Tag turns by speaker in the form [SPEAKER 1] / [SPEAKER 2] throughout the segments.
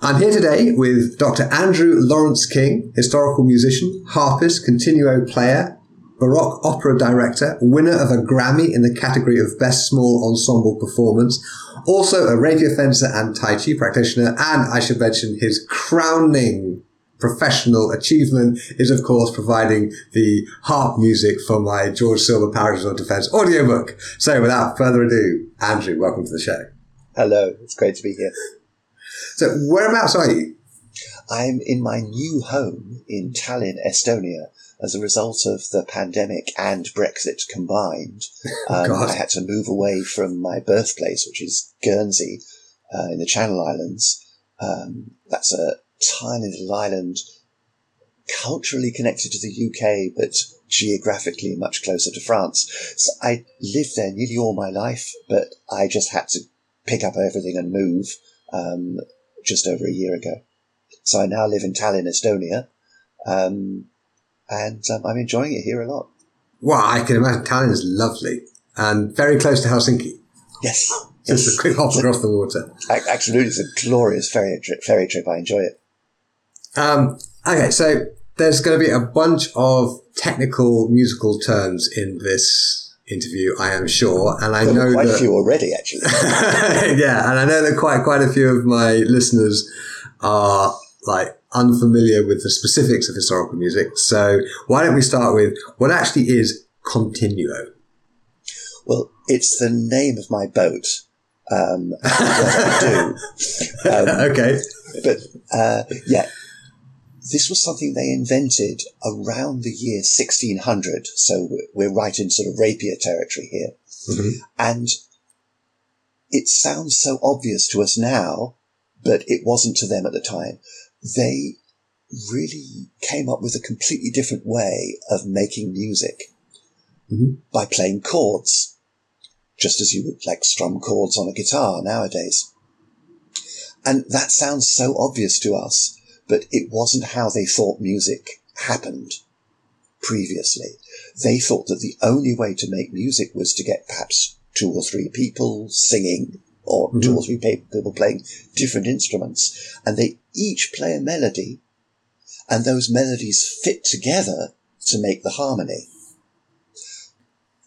[SPEAKER 1] I'm here today with Dr. Andrew Lawrence King, historical musician, harpist, continuo player, Baroque opera director, winner of a Grammy in the category of Best Small Ensemble Performance, also a rapier fencer and Tai Chi practitioner, and I should mention his crowning professional achievement is, of course, providing the harp music for my George Silver of Defense audiobook. So without further ado, Andrew, welcome to the show.
[SPEAKER 2] Hello, it's great to be here.
[SPEAKER 1] So whereabouts are you?
[SPEAKER 2] I'm in my new home in Tallinn, Estonia, as a result of the pandemic and Brexit combined. Um, I had to move away from my birthplace, which is Guernsey, uh, in the Channel Islands. Um, that's a tiny little island, culturally connected to the UK, but geographically much closer to France. So I lived there nearly all my life, but I just had to pick up everything and move um, just over a year ago. So I now live in Tallinn, Estonia, um, and um, I'm enjoying it here a lot.
[SPEAKER 1] Well, I can imagine Tallinn is lovely and very close to Helsinki.
[SPEAKER 2] Yes.
[SPEAKER 1] Just yes. a quick hop across the water.
[SPEAKER 2] Absolutely, it's a glorious ferry trip. Ferry trip. I enjoy it.
[SPEAKER 1] Um, okay, so there's going to be a bunch of technical musical terms in this interview, I am sure, and I know
[SPEAKER 2] quite
[SPEAKER 1] that,
[SPEAKER 2] a few already, actually.
[SPEAKER 1] yeah, and I know that quite quite a few of my listeners are like unfamiliar with the specifics of historical music. So why don't we start with what actually is continuo?
[SPEAKER 2] Well, it's the name of my boat. Um, what I do.
[SPEAKER 1] Um, okay.
[SPEAKER 2] But uh, yeah, this was something they invented around the year 1600. So we're right in sort of rapier territory here. Mm-hmm. And it sounds so obvious to us now, but it wasn't to them at the time. They really came up with a completely different way of making music mm-hmm. by playing chords, just as you would like strum chords on a guitar nowadays. And that sounds so obvious to us, but it wasn't how they thought music happened previously. They thought that the only way to make music was to get perhaps two or three people singing or mm-hmm. two or three people playing different instruments and they each play a melody and those melodies fit together to make the harmony.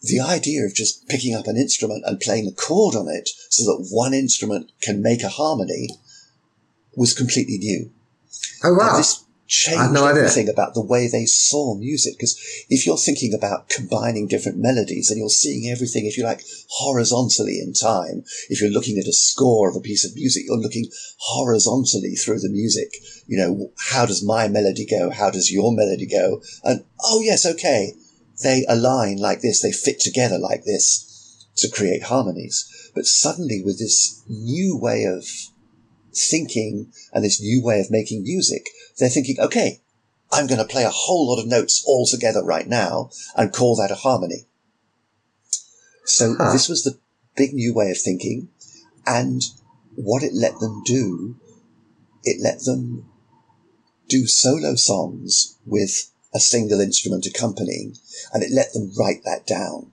[SPEAKER 2] The idea of just picking up an instrument and playing a chord on it so that one instrument can make a harmony was completely new.
[SPEAKER 1] Oh wow! And
[SPEAKER 2] this changed no everything idea. about the way they saw music. Because if you're thinking about combining different melodies, and you're seeing everything, if you like, horizontally in time. If you're looking at a score of a piece of music, you're looking horizontally through the music. You know, how does my melody go? How does your melody go? And oh yes, okay, they align like this. They fit together like this to create harmonies. But suddenly, with this new way of thinking and this new way of making music, they're thinking, okay, I'm going to play a whole lot of notes all together right now and call that a harmony. So huh. this was the big new way of thinking. And what it let them do, it let them do solo songs with a single instrument accompanying, and it let them write that down.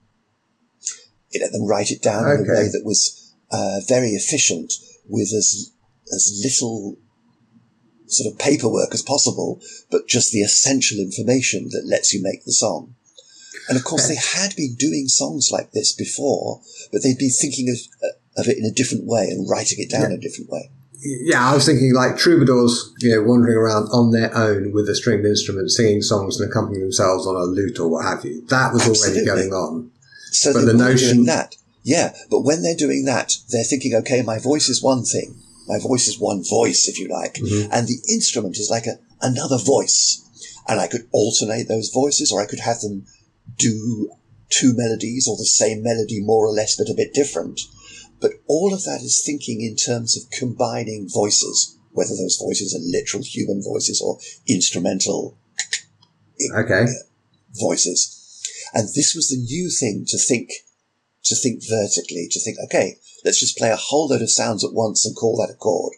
[SPEAKER 2] It let them write it down okay. in a way that was uh, very efficient with as as little sort of paperwork as possible, but just the essential information that lets you make the song. And of course, they had been doing songs like this before, but they'd been thinking of, of it in a different way and writing it down yeah. in a different way.
[SPEAKER 1] Yeah, I was thinking like troubadours, you know, wandering around on their own with a stringed instrument, singing songs and accompanying themselves on a lute or what have you. That was Absolutely. already going on.
[SPEAKER 2] So but the notion that, yeah, but when they're doing that, they're thinking, okay, my voice is one thing, my voice is one voice, if you like, mm-hmm. and the instrument is like a, another voice. And I could alternate those voices, or I could have them do two melodies or the same melody more or less, but a bit different. But all of that is thinking in terms of combining voices. whether those voices are literal human voices or instrumental
[SPEAKER 1] okay.
[SPEAKER 2] voices. And this was the new thing to think, to think vertically, to think, okay, let's just play a whole load of sounds at once and call that a chord.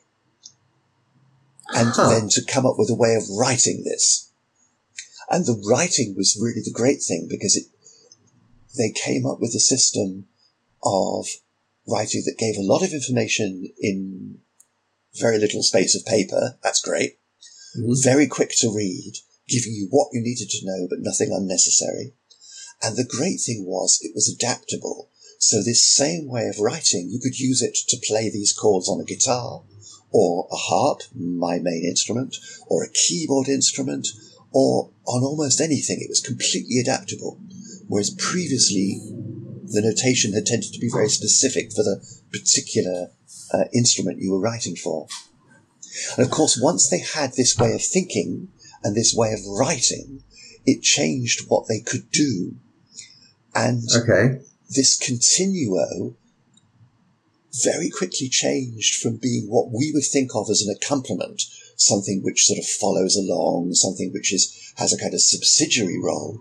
[SPEAKER 2] And huh. then to come up with a way of writing this. And the writing was really the great thing because it, they came up with a system of writing that gave a lot of information in very little space of paper. That's great. Mm-hmm. Very quick to read, giving you what you needed to know, but nothing unnecessary. And the great thing was it was adaptable. So this same way of writing, you could use it to play these chords on a guitar, or a harp, my main instrument, or a keyboard instrument, or on almost anything. It was completely adaptable. Whereas previously, the notation had tended to be very specific for the particular uh, instrument you were writing for. And of course, once they had this way of thinking and this way of writing, it changed what they could do. And
[SPEAKER 1] okay.
[SPEAKER 2] This continuo very quickly changed from being what we would think of as an accompaniment, something which sort of follows along, something which is, has a kind of subsidiary role.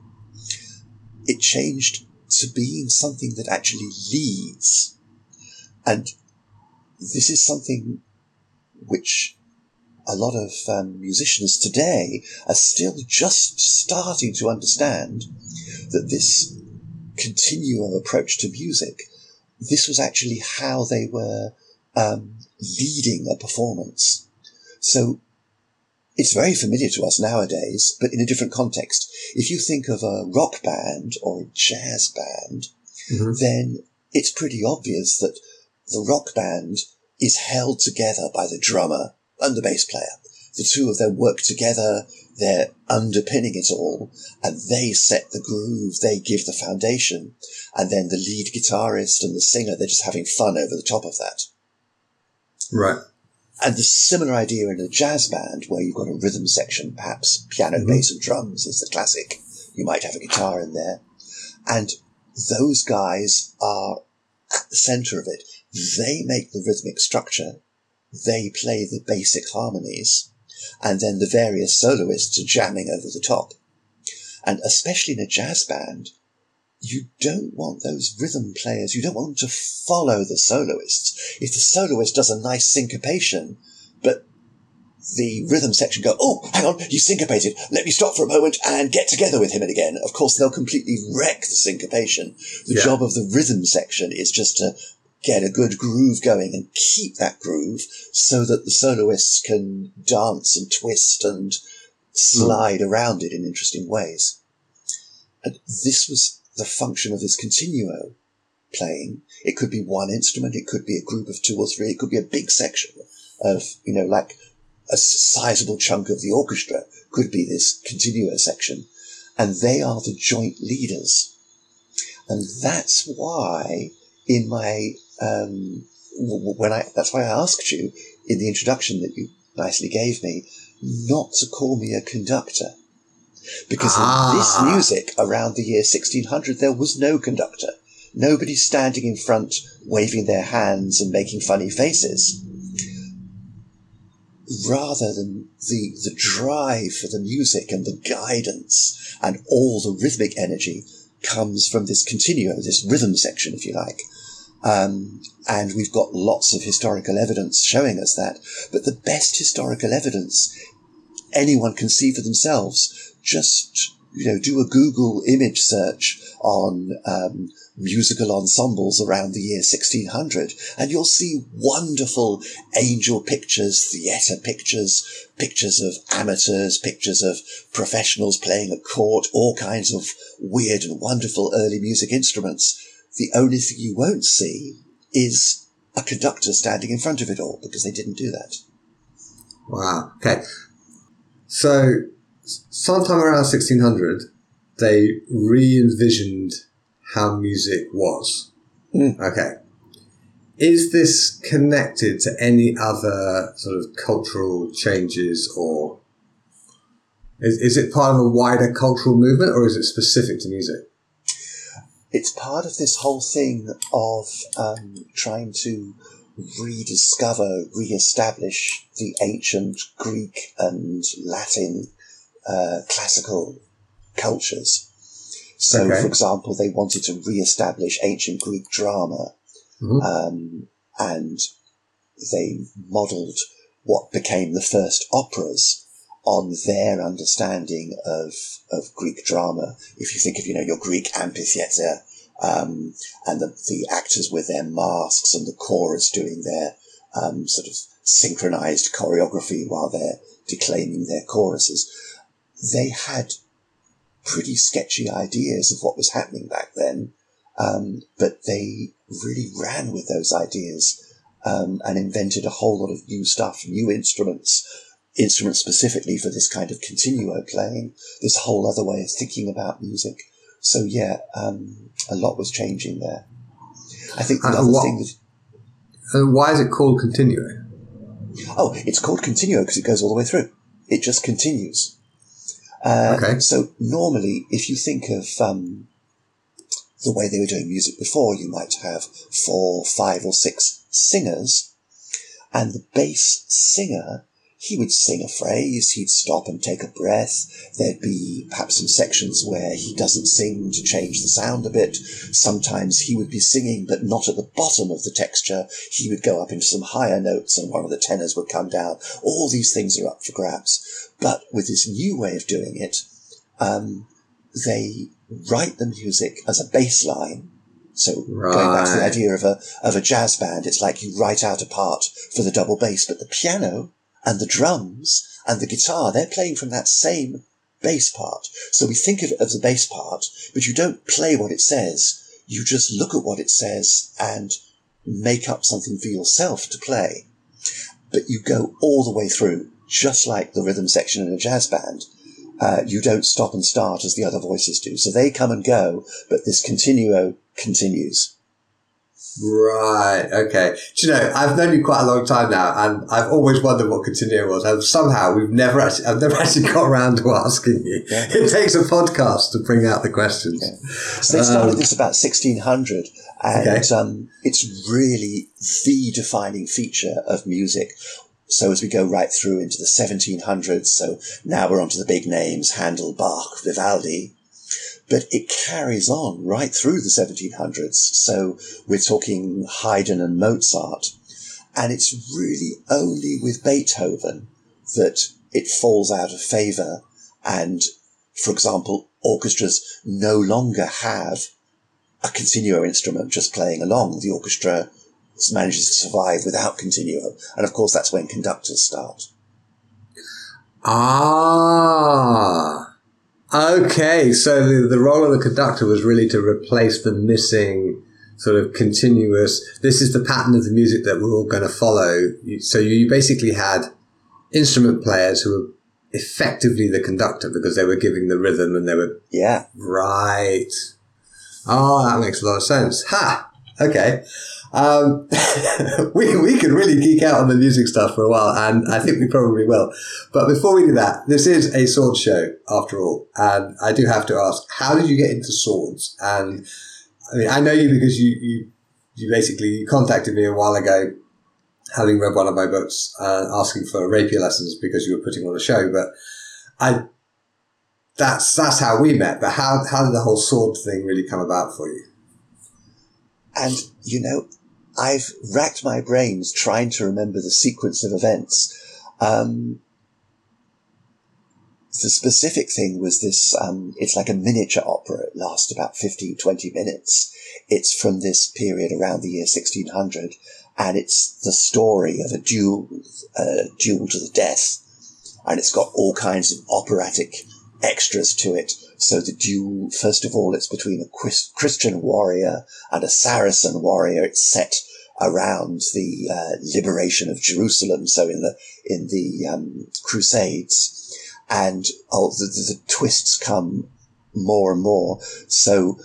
[SPEAKER 2] It changed to being something that actually leads. And this is something which a lot of um, musicians today are still just starting to understand that this continuo approach to music, this was actually how they were um, leading a performance. So it's very familiar to us nowadays, but in a different context. If you think of a rock band or a jazz band, mm-hmm. then it's pretty obvious that the rock band is held together by the drummer and the bass player. The two of them work together, they're underpinning it all, and they set the groove, they give the foundation, and then the lead guitarist and the singer, they're just having fun over the top of that.
[SPEAKER 1] Right.
[SPEAKER 2] And the similar idea in a jazz band where you've got a rhythm section, perhaps piano, mm-hmm. bass, and drums is the classic. You might have a guitar in there. And those guys are at the center of it. They make the rhythmic structure. They play the basic harmonies. And then the various soloists are jamming over the top. And especially in a jazz band, you don't want those rhythm players, you don't want them to follow the soloists. If the soloist does a nice syncopation, but the rhythm section go, oh, hang on, you syncopated. Let me stop for a moment and get together with him again. Of course, they'll completely wreck the syncopation. The yeah. job of the rhythm section is just to get a good groove going and keep that groove so that the soloists can dance and twist and slide mm. around it in interesting ways. And this was the function of this continuo playing. It could be one instrument, it could be a group of two or three, it could be a big section of, you know, like a sizable chunk of the orchestra could be this continuo section. And they are the joint leaders. And that's why in my, um, when I, that's why I asked you in the introduction that you nicely gave me not to call me a conductor because ah. in this music around the year 1600, there was no conductor. Nobody standing in front, waving their hands and making funny faces. Rather than the, the drive for the music and the guidance and all the rhythmic energy comes from this continuo, this rhythm section, if you like. Um, and we've got lots of historical evidence showing us that. But the best historical evidence anyone can see for themselves just you know do a Google image search on um, musical ensembles around the year 1600 and you'll see wonderful angel pictures, theatre pictures, pictures of amateurs, pictures of professionals playing at court, all kinds of weird and wonderful early music instruments. The only thing you won't see is a conductor standing in front of it all because they didn't do that.
[SPEAKER 1] Wow. Okay. So sometime around 1600, they re envisioned how music was. Mm. Okay. Is this connected to any other sort of cultural changes or is, is it part of a wider cultural movement or is it specific to music?
[SPEAKER 2] It's part of this whole thing of um, trying to rediscover, re-establish the ancient Greek and Latin uh, classical cultures. So, okay. for example, they wanted to re-establish ancient Greek drama, mm-hmm. um, and they modelled what became the first operas on their understanding of of Greek drama. If you think of you know your Greek amphitheatre um, and the, the actors with their masks and the chorus doing their um, sort of synchronized choreography while they're declaiming their choruses. They had pretty sketchy ideas of what was happening back then, um, but they really ran with those ideas um, and invented a whole lot of new stuff, new instruments, instruments specifically for this kind of continuo playing, this whole other way of thinking about music. So yeah, um, a lot was changing there. I think the uh, thing
[SPEAKER 1] that, uh, why is it called continuo?
[SPEAKER 2] Oh, it's called continuo because it goes all the way through. It just continues. Uh, okay. So normally, if you think of um, the way they were doing music before, you might have four, five, or six singers, and the bass singer he would sing a phrase, he'd stop and take a breath. There'd be perhaps some sections where he doesn't sing to change the sound a bit. Sometimes he would be singing, but not at the bottom of the texture. He would go up into some higher notes and one of the tenors would come down. All these things are up for grabs. But with this new way of doing it, um, they write the music as a bass line so right. going back to the idea of a of a jazz band, it's like you write out a part for the double bass, but the piano and the drums and the guitar, they're playing from that same bass part. So we think of it as the bass part, but you don't play what it says. You just look at what it says and make up something for yourself to play. But you go all the way through, just like the rhythm section in a jazz band. Uh, you don't stop and start as the other voices do. So they come and go, but this continuo continues.
[SPEAKER 1] Right. Okay. Do you know, I've known you quite a long time now, and I've always wondered what continuo was, and somehow we've never actually, I've never actually got around to asking you. Yeah. It takes a podcast to bring out the questions. Yeah.
[SPEAKER 2] So they started um, this about 1600, and okay. um, it's really the defining feature of music. So as we go right through into the 1700s, so now we're onto the big names, Handel, Bach, Vivaldi, but it carries on right through the 1700s. So we're talking Haydn and Mozart. And it's really only with Beethoven that it falls out of favor. And for example, orchestras no longer have a continuo instrument just playing along. The orchestra manages to survive without continuo. And of course, that's when conductors start.
[SPEAKER 1] Ah. Okay, so the, the role of the conductor was really to replace the missing sort of continuous. This is the pattern of the music that we're all going to follow. So you basically had instrument players who were effectively the conductor because they were giving the rhythm and they were
[SPEAKER 2] yeah
[SPEAKER 1] right. Oh, that makes a lot of sense. Ha. Okay. Um, we, we could really geek out on the music stuff for a while, and I think we probably will. But before we do that, this is a sword show after all, and I do have to ask, how did you get into swords? And I mean, I know you because you, you, you basically contacted me a while ago, having read one of my books, uh, asking for rapier lessons because you were putting on a show. But I, that's that's how we met. But how how did the whole sword thing really come about for you?
[SPEAKER 2] And you know, I've racked my brains trying to remember the sequence of events. Um, the specific thing was this, um, it's like a miniature opera. It lasts about 15, 20 minutes. It's from this period around the year 1600 and it's the story of a duel, uh, duel to the death. And it's got all kinds of operatic extras to it. So the duel, first of all, it's between a Christian warrior and a Saracen warrior. It's set around the uh, liberation of Jerusalem. So in the in the um, Crusades, and oh, the, the, the twists come more and more. So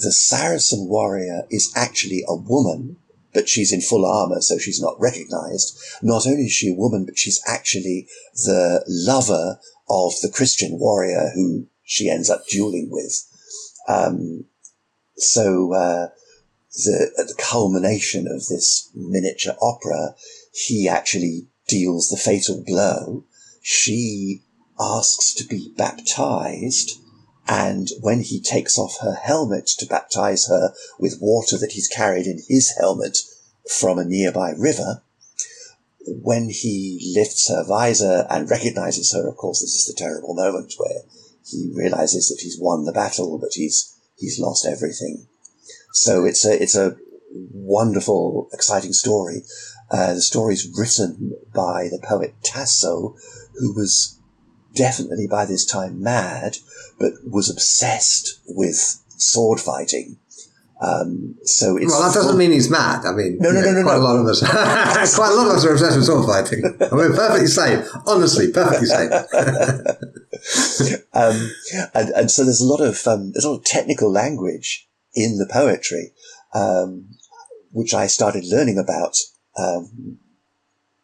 [SPEAKER 2] the Saracen warrior is actually a woman but she's in full armor, so she's not recognized. Not only is she a woman, but she's actually the lover of the Christian warrior who she ends up dueling with. Um, so uh, the, at the culmination of this miniature opera, he actually deals the fatal blow. She asks to be baptized. And when he takes off her helmet to baptize her with water that he's carried in his helmet from a nearby river, when he lifts her visor and recognizes her, of course, this is the terrible moment where he realizes that he's won the battle, but he's, he's lost everything. So it's a, it's a wonderful, exciting story. Uh, the story's written by the poet Tasso, who was definitely by this time mad, but was obsessed with sword fighting. Um, so
[SPEAKER 1] well, that doesn't mean he's mad. I mean,
[SPEAKER 2] no, no, no, no,
[SPEAKER 1] quite
[SPEAKER 2] no.
[SPEAKER 1] a lot of us, quite a lot of us are obsessed with sword fighting. I mean, perfectly safe, Honestly, perfectly sane.
[SPEAKER 2] um, and, and so there's a lot of um, there's a lot of technical language in the poetry, um, which I started learning about um,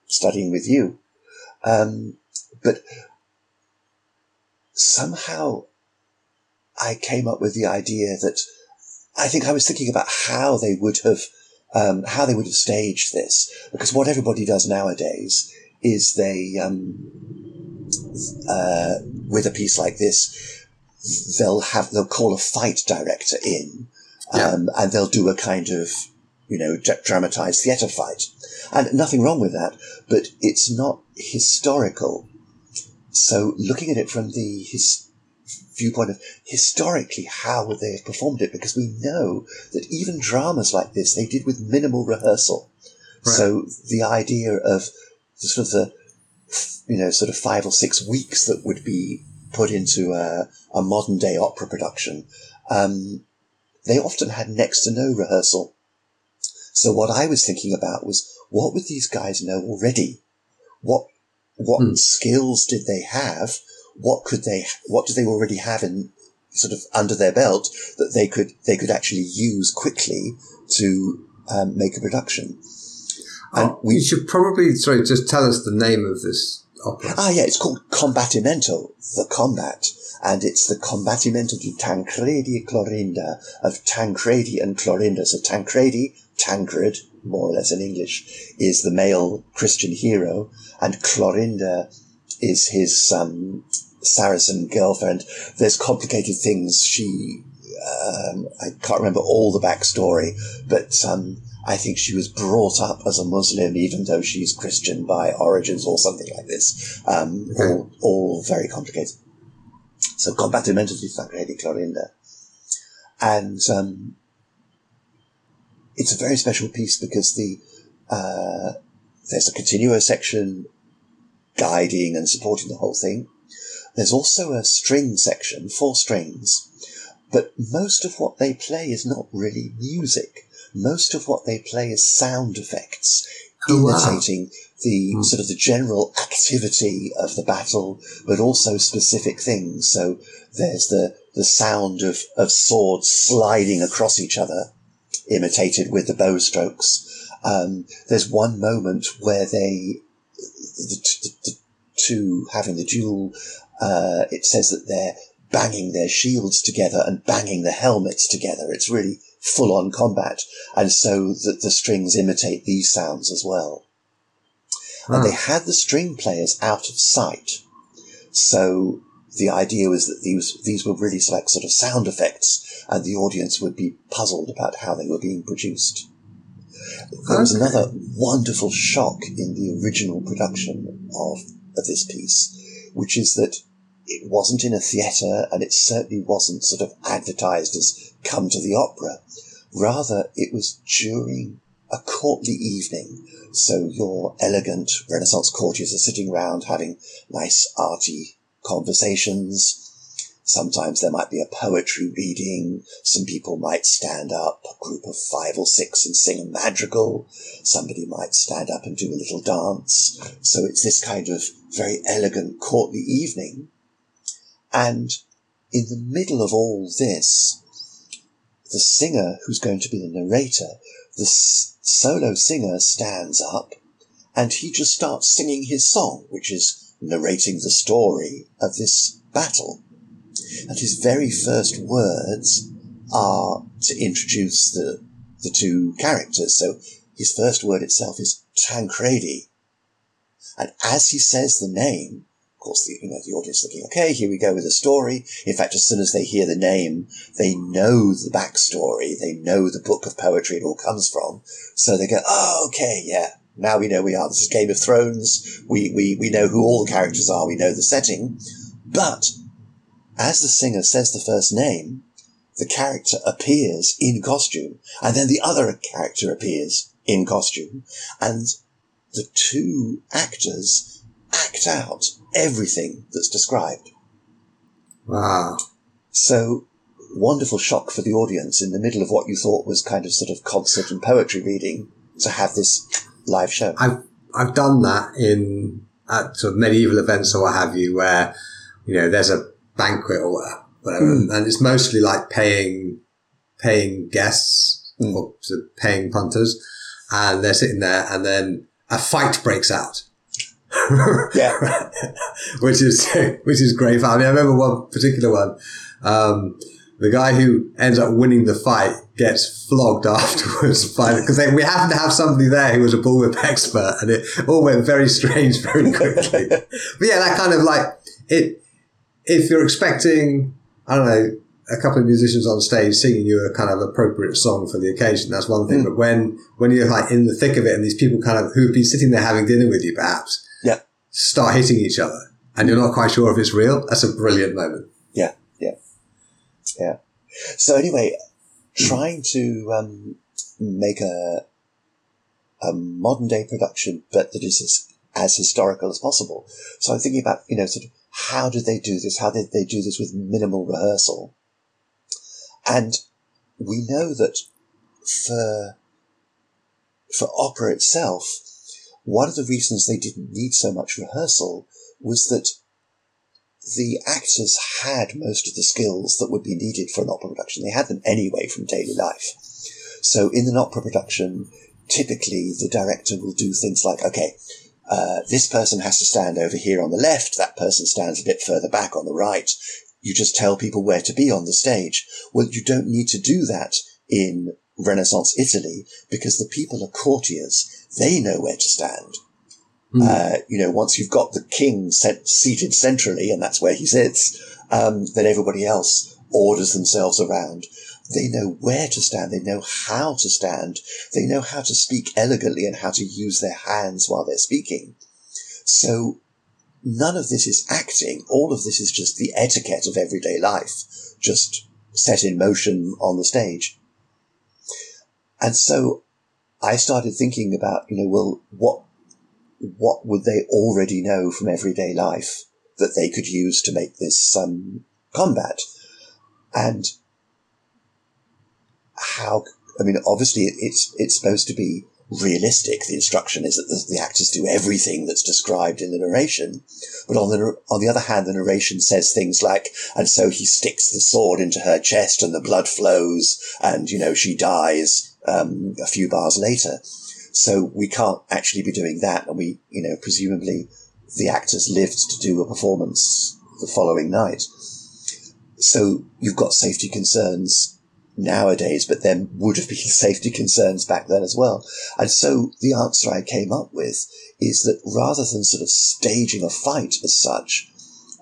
[SPEAKER 2] studying with you. Um, but somehow I came up with the idea that I think I was thinking about how they would have um, how they would have staged this because what everybody does nowadays is they um, uh, with a piece like this they'll have they'll call a fight director in um, yeah. and they'll do a kind of you know dramatized theater fight and nothing wrong with that but it's not historical so looking at it from the his viewpoint of historically how would they have performed it because we know that even dramas like this they did with minimal rehearsal right. so the idea of the sort of the you know sort of five or six weeks that would be put into a, a modern day opera production um, they often had next to no rehearsal so what i was thinking about was what would these guys know already what what hmm. skills did they have what could they, what do they already have in sort of under their belt that they could, they could actually use quickly to um, make a production.
[SPEAKER 1] And oh, we you should probably, sorry, just tell us the name of this opera.
[SPEAKER 2] Ah, yeah, it's called Combattimento, the combat. And it's the Combattimento di Tancredi e Clorinda of Tancredi and Clorinda. So Tancredi, Tancred, more or less in English, is the male Christian hero, and Clorinda is his um, Saracen girlfriend. There's complicated things. She, um, I can't remember all the backstory, but um, I think she was brought up as a Muslim, even though she's Christian by origins or something like this. Um, okay. all, all very complicated. So Combattimento di Tancredi Clorinda. And um, it's a very special piece because the uh, there's a continuo section guiding and supporting the whole thing. There's also a string section, four strings, but most of what they play is not really music. Most of what they play is sound effects, oh, imitating wow. the mm. sort of the general activity of the battle, but also specific things. So there's the, the sound of, of swords sliding across each other, imitated with the bow strokes. Um, there's one moment where they the, the, the two having the duel, uh, it says that they're banging their shields together and banging the helmets together. It's really full on combat. And so that the strings imitate these sounds as well. And they had the string players out of sight. So the idea was that these, these were really like sort of sound effects and the audience would be puzzled about how they were being produced. There was another wonderful shock in the original production of, of this piece, which is that it wasn't in a theatre and it certainly wasn't sort of advertised as come to the opera. Rather, it was during a courtly evening. So your elegant Renaissance courtiers are sitting round having nice arty conversations, Sometimes there might be a poetry reading. Some people might stand up, a group of five or six, and sing a madrigal. Somebody might stand up and do a little dance. So it's this kind of very elegant, courtly evening. And in the middle of all this, the singer who's going to be the narrator, the s- solo singer stands up and he just starts singing his song, which is narrating the story of this battle. And his very first words are to introduce the, the two characters. So his first word itself is Tancredi. And as he says the name, of course, the, you know, the audience thinking, okay, here we go with the story. In fact, as soon as they hear the name, they know the backstory. They know the book of poetry it all comes from. So they go, oh, okay, yeah. Now we know we are. This is Game of Thrones. We, we, we know who all the characters are. We know the setting. But as the singer says the first name, the character appears in costume and then the other character appears in costume and the two actors act out everything that's described.
[SPEAKER 1] Wow.
[SPEAKER 2] So, wonderful shock for the audience in the middle of what you thought was kind of sort of concert and poetry reading to have this live show.
[SPEAKER 1] I've, I've done that in at sort of medieval events or what have you, where, you know, there's a banquet or whatever, mm. and it's mostly like paying, paying guests mm. or sort of paying punters, and they're sitting there and then a fight breaks out
[SPEAKER 2] yeah,
[SPEAKER 1] which is which is great fun. I mean, I remember one particular one. Um, the guy who ends up winning the fight gets flogged afterwards because we happened to have somebody there who was a bullwhip expert, and it all went very strange very quickly. but yeah, that kind of like it. If you're expecting, I don't know, a couple of musicians on stage singing you a kind of appropriate song for the occasion, that's one thing. Mm. But when when you're like in the thick of it, and these people kind of who've been sitting there having dinner with you, perhaps start hitting each other and you're not quite sure if it's real, that's a brilliant moment.
[SPEAKER 2] Yeah, yeah, yeah. So anyway, trying to um, make a a modern day production, but that is as, as historical as possible. So I'm thinking about you know sort of how did they do this? How did they do this with minimal rehearsal? And we know that for for opera itself, one of the reasons they didn't need so much rehearsal was that the actors had most of the skills that would be needed for an opera production. They had them anyway from daily life. So in an opera production, typically the director will do things like, okay, uh, this person has to stand over here on the left, that person stands a bit further back on the right. You just tell people where to be on the stage. Well, you don't need to do that in Renaissance Italy because the people are courtiers they know where to stand. Mm. Uh, you know, once you've got the king set, seated centrally, and that's where he sits, um, then everybody else orders themselves around. They know where to stand. They know how to stand. They know how to speak elegantly and how to use their hands while they're speaking. So none of this is acting. All of this is just the etiquette of everyday life, just set in motion on the stage. And so I started thinking about, you know, well, what, what would they already know from everyday life that they could use to make this, um, combat? And how, I mean, obviously it's, it's supposed to be realistic. The instruction is that the, the, actors do everything that's described in the narration. But on the, on the other hand, the narration says things like, and so he sticks the sword into her chest and the blood flows and, you know, she dies um, a few bars later. So we can't actually be doing that. And we, you know, presumably the actors lived to do a performance the following night. So you've got safety concerns nowadays, but there would have been safety concerns back then as well. And so the answer I came up with is that rather than sort of staging a fight as such,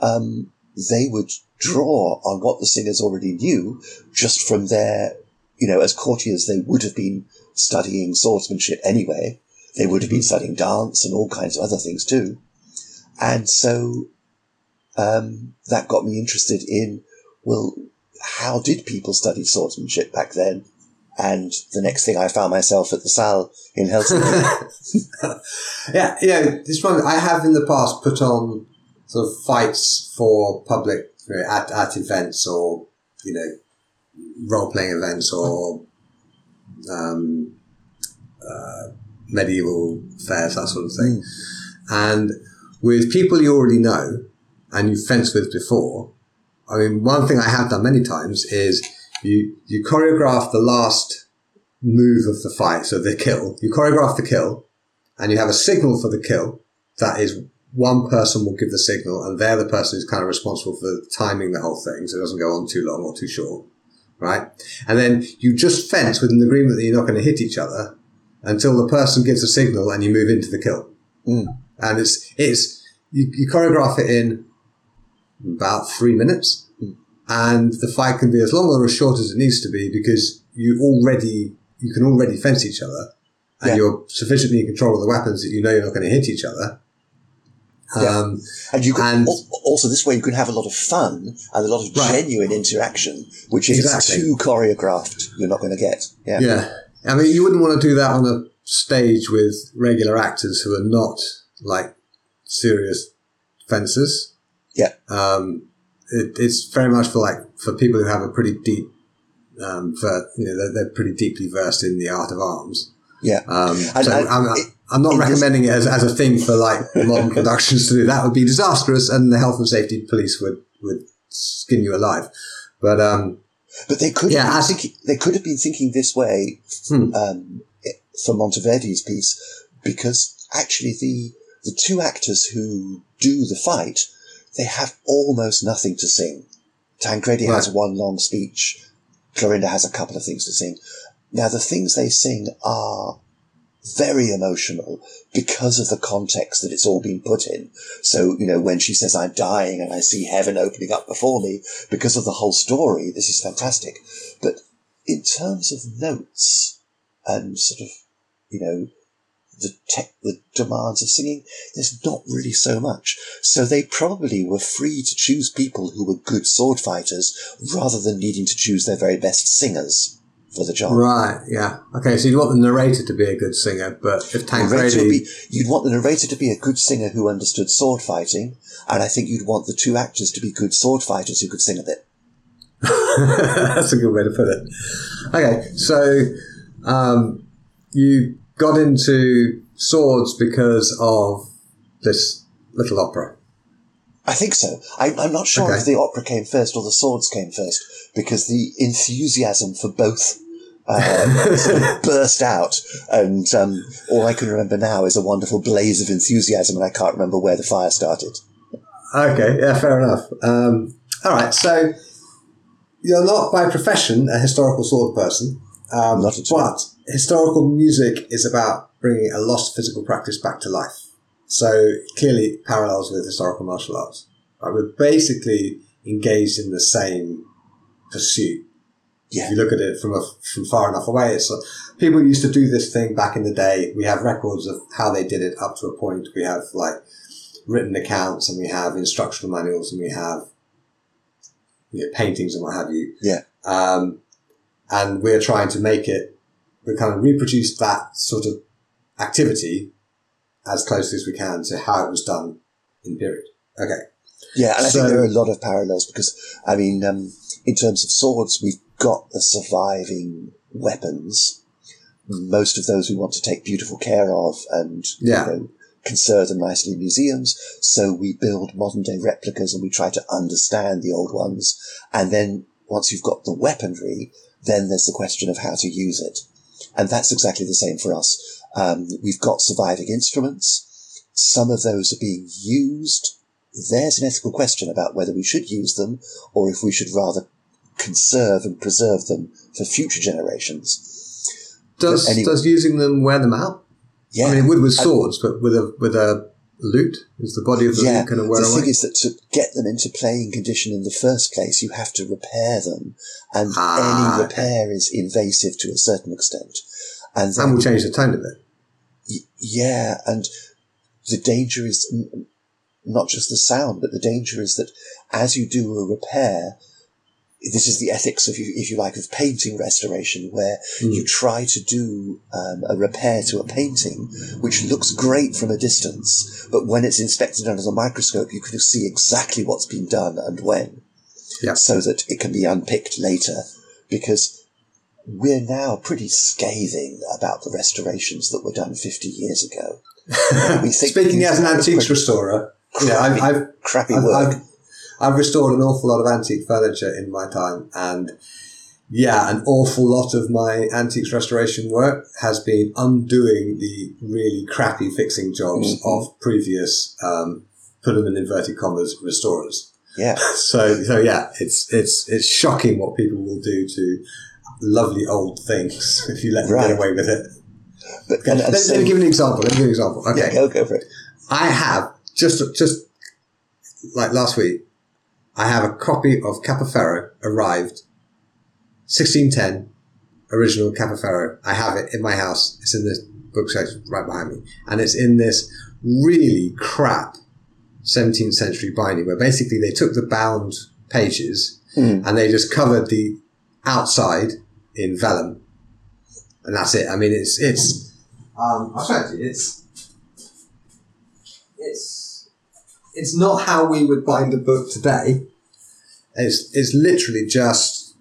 [SPEAKER 2] um, they would draw on what the singers already knew just from their you know, as courtiers, they would have been studying swordsmanship anyway. They would have been studying dance and all kinds of other things too. And so, um, that got me interested in, well, how did people study swordsmanship back then? And the next thing I found myself at the Salle in Helsinki.
[SPEAKER 1] yeah, you know, this one I have in the past put on sort of fights for public you know, at, at events or, you know, role playing events or um, uh, medieval fairs, that sort of thing. Mm. And with people you already know and you've fenced with before, I mean, one thing I have done many times is you, you choreograph the last move of the fight, so the kill. You choreograph the kill and you have a signal for the kill. That is one person will give the signal and they're the person who's kind of responsible for timing the whole thing so it doesn't go on too long or too short right? And then you just fence with an agreement that you're not going to hit each other until the person gives a signal and you move into the kill.
[SPEAKER 2] Mm.
[SPEAKER 1] And it's, it's, you, you choreograph it in about three minutes
[SPEAKER 2] Mm.
[SPEAKER 1] and the fight can be as long or as short as it needs to be because you already, you can already fence each other and
[SPEAKER 2] Yeah.
[SPEAKER 1] you're sufficiently in control of the weapons that you know you're not going to hit each other.
[SPEAKER 2] Yeah.
[SPEAKER 1] Um,
[SPEAKER 2] And you can
[SPEAKER 1] And-
[SPEAKER 2] also this way you can have a lot of fun and a lot of
[SPEAKER 1] Right.
[SPEAKER 2] genuine interaction, which if
[SPEAKER 1] Exactly.
[SPEAKER 2] it's too choreographed, you're not going to get. Yeah.
[SPEAKER 1] Yeah. I mean, you wouldn't want to do that on a stage with regular actors who are not like serious fencers.
[SPEAKER 2] Yeah.
[SPEAKER 1] Um, it, it's very much for like, for people who have a pretty deep, um, for, you know, they're, they're pretty deeply versed in the art of arms.
[SPEAKER 2] Yeah.
[SPEAKER 1] Um,
[SPEAKER 2] And-
[SPEAKER 1] so
[SPEAKER 2] and it-
[SPEAKER 1] I'm not
[SPEAKER 2] this-
[SPEAKER 1] recommending it as, as a thing for like modern productions to do. That would be disastrous and the health and safety police would, would skin you alive. But, um,
[SPEAKER 2] But they could
[SPEAKER 1] Yeah,
[SPEAKER 2] have been thinking, they could have been thinking this way
[SPEAKER 1] Hmm.
[SPEAKER 2] um, for Monteverdi's piece because actually the the two actors who do the fight they have almost nothing to sing. Tancredi has one long speech. Clorinda has a couple of things to sing. Now the things they sing are very emotional because of the context that it's all been put in. So, you know, when she says, I'm dying and I see heaven opening up before me, because of the whole story, this is fantastic. But in terms of notes and sort of, you know, the tech, the demands of singing, there's not really so much. So they probably were free to choose people who were good sword fighters rather than needing to choose their very best singers for the job.
[SPEAKER 1] Right, yeah. Okay, so you'd want the narrator to be a good singer, but if
[SPEAKER 2] narrator would be, you'd want the narrator to be a good singer who understood sword fighting, and I think you'd want the two actors to be good sword fighters who could sing a bit.
[SPEAKER 1] that's a good way to put it. Okay, so um, you got into swords because of this little opera.
[SPEAKER 2] I think so. I, I'm not sure
[SPEAKER 1] Okay.
[SPEAKER 2] if the opera came first or the swords came first, because the enthusiasm for both uh, sort of burst out, and um, all I can remember now is a wonderful blaze of enthusiasm, and I can't remember where the fire started.
[SPEAKER 1] Okay, yeah, fair enough. Um, all right, so you're not by profession a historical sword person, um,
[SPEAKER 2] Not at all.
[SPEAKER 1] but historical music is about bringing a lost physical practice back to life. So clearly parallels with historical martial arts. Right? We're basically engaged in the same pursuit.
[SPEAKER 2] Yeah.
[SPEAKER 1] If you look at it from a, from far enough away, it's like, people used to do this thing back in the day. We have records of how they did it up to a point. We have like written accounts and we have instructional manuals and we have you know, paintings and what have you.
[SPEAKER 2] Yeah.
[SPEAKER 1] Um, and we're trying to make it, We're kind of reproduce that sort of activity as closely as we can to how it was done in period. Okay.
[SPEAKER 2] Yeah, and I think there are a lot of parallels because, I mean, um, in terms of swords, we've got the surviving weapons. Most of those we want to take beautiful care of and
[SPEAKER 1] Yeah.
[SPEAKER 2] you know, conserve them nicely in museums. So we build modern day replicas and we try to understand the old ones. And then once you've got the weaponry, then there's the question of how to use it. And that's exactly the same for us. Um, we've got surviving instruments. Some of those are being used there's an ethical question about whether we should use them or if we should rather conserve and preserve them for future generations.
[SPEAKER 1] Does,
[SPEAKER 2] anyway-
[SPEAKER 1] does using them wear them out?
[SPEAKER 2] Yeah.
[SPEAKER 1] I mean, it would with swords, but with a, with a lute? Is the body of the
[SPEAKER 2] yeah,
[SPEAKER 1] lute kind of wear
[SPEAKER 2] the
[SPEAKER 1] away?
[SPEAKER 2] thing is that to get them into playing condition in the first place, you have to repair them, and
[SPEAKER 1] Ah,
[SPEAKER 2] any
[SPEAKER 1] okay.
[SPEAKER 2] repair is invasive to a certain extent. And then,
[SPEAKER 1] and will change the tone of it.
[SPEAKER 2] y- yeah, and the danger is n- not just the sound, but the danger is that as you do a repair, this is the ethics of, if you like, of painting restoration, where
[SPEAKER 1] Mm.
[SPEAKER 2] you try to do um, a repair to a painting, which looks great from a distance, but when it's inspected under the microscope, you can see exactly what's been done and when,
[SPEAKER 1] Yeah.
[SPEAKER 2] so that it can be unpicked later, because we're now pretty scathing about the restorations that were done 50 years ago. We think
[SPEAKER 1] Speaking as an antiques restorer, you know, I've, I've
[SPEAKER 2] crappy
[SPEAKER 1] I've,
[SPEAKER 2] work.
[SPEAKER 1] I've, I've restored an awful lot of antique furniture in my time, and yeah, an awful lot of my antiques restoration work has been undoing the really crappy fixing jobs
[SPEAKER 2] Mhm.
[SPEAKER 1] of previous, um, put them in inverted commas, restorers.
[SPEAKER 2] Yeah.
[SPEAKER 1] So so yeah, it's it's it's shocking what people will do to lovely old things if you let them right. get away with it. But, and, and let, so, let, me give an example. Let me give an example. Okay,
[SPEAKER 2] yeah, go go for it.
[SPEAKER 1] I have just just like last week. I have a copy of Capoferro arrived, sixteen ten, original Capoferro. I have it in my house. It's in this bookshelf right behind me, and it's in this really crap 17th century binding where basically they took the bound pages mm. and they just covered the outside in vellum, and that's it. I mean, it's it's. Um, I'll show it to you. It's it's it's not how we would bind a book today. It's it's literally just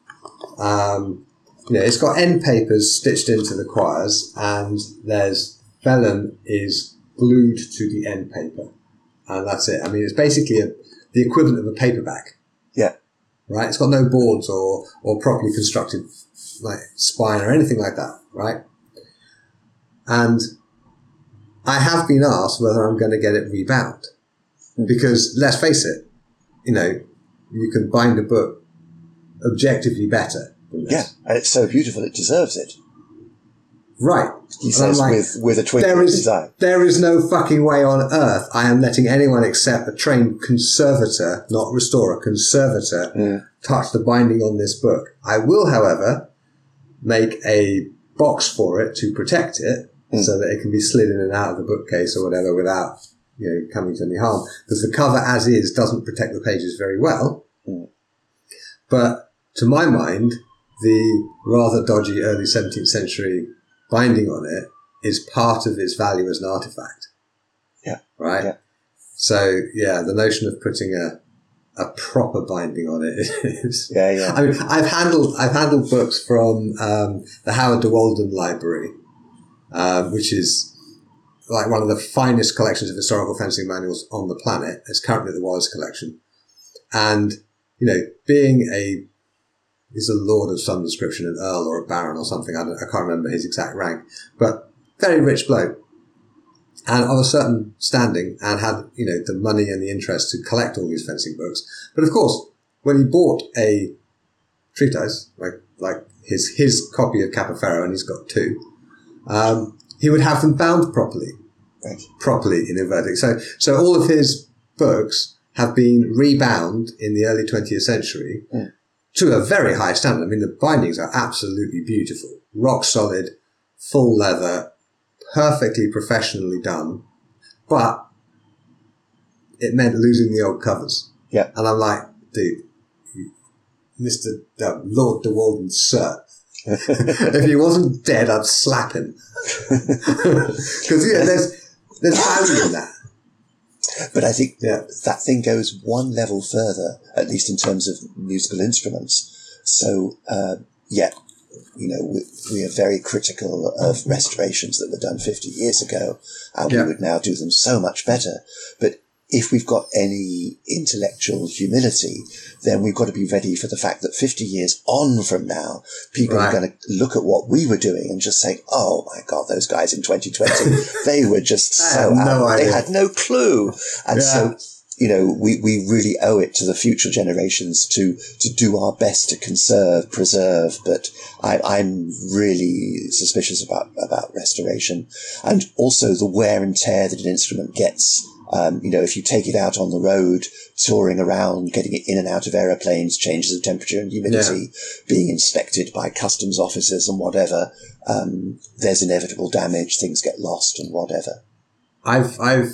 [SPEAKER 1] um, you know it's got end papers stitched into the quires and there's vellum is glued to the end paper and that's it. I mean, it's basically a, the equivalent of a paperback.
[SPEAKER 2] Yeah.
[SPEAKER 1] Right. It's got no boards or or properly constructed like spine or anything like that. Right. And I have been asked whether I'm going to get it rebound because let's face it, you know, you can bind a book objectively better.
[SPEAKER 2] Yeah, and it's so beautiful; it deserves it.
[SPEAKER 1] Right.
[SPEAKER 2] He says like, with, with a twinkle
[SPEAKER 1] there is,
[SPEAKER 2] design.
[SPEAKER 1] There is no fucking way on earth I am letting anyone except a trained conservator, not restorer, conservator,
[SPEAKER 2] mm.
[SPEAKER 1] touch the binding on this book. I will, however, make a box for it to protect it mm. so that it can be slid in and out of the bookcase or whatever without, you know, coming to any harm. Because the cover as is doesn't protect the pages very well.
[SPEAKER 2] Mm.
[SPEAKER 1] But to my mind, the rather dodgy early 17th century binding on it is part of its value as an artifact.
[SPEAKER 2] Yeah.
[SPEAKER 1] Right?
[SPEAKER 2] Yeah.
[SPEAKER 1] So, yeah, the notion of putting a, a proper binding on it is.
[SPEAKER 2] Yeah, yeah.
[SPEAKER 1] I mean, I've handled, I've handled books from, um, the Howard de Walden Library, um, which is like one of the finest collections of historical fencing manuals on the planet. It's currently the Wallace collection. And, you know, being a he's a lord of some description, an earl or a baron or something. I, I can't remember his exact rank, but very rich bloke and of a certain standing and had, you know, the money and the interest to collect all these fencing books. But of course, when he bought a treatise, like, like his, his copy of Capoferro, and he's got two, um, he would have them bound properly.
[SPEAKER 2] Right.
[SPEAKER 1] Properly in inverted. So, so all of his books have been rebound in the early 20th century
[SPEAKER 2] mm
[SPEAKER 1] to a very high standard. I mean, the bindings are absolutely beautiful, rock solid, full leather, perfectly professionally done, but it meant losing the old covers.
[SPEAKER 2] Yeah.
[SPEAKER 1] And I'm like, dude, Mr. Uh, Lord de Walden, sir. if he wasn't dead, I'd slap him. Because yeah, there's there's value in that.
[SPEAKER 2] But I think
[SPEAKER 1] yeah.
[SPEAKER 2] that thing goes one level further, at least in terms of musical instruments. So, uh, yeah, you know, we, we, are very critical of restorations that were done 50 years ago, and yeah. we would now do them so much better. But if we've got any intellectual humility, then we've got to be ready for the fact that 50 years on from now, people right. are going to look at what we were doing and just say, oh my God, those guys in 2020, they were just so
[SPEAKER 1] no
[SPEAKER 2] They had no clue. And yeah. so, you know, we, we really owe it to the future generations to, to do our best to conserve, preserve. But I, I'm really suspicious about, about restoration and also the wear and tear that an instrument gets um, you know, if you take it out on the road, touring around, getting it in and out of aeroplanes, changes of temperature and humidity, yeah. being inspected by customs officers and whatever, um, there's inevitable damage. Things get lost and whatever.
[SPEAKER 1] I've, I've,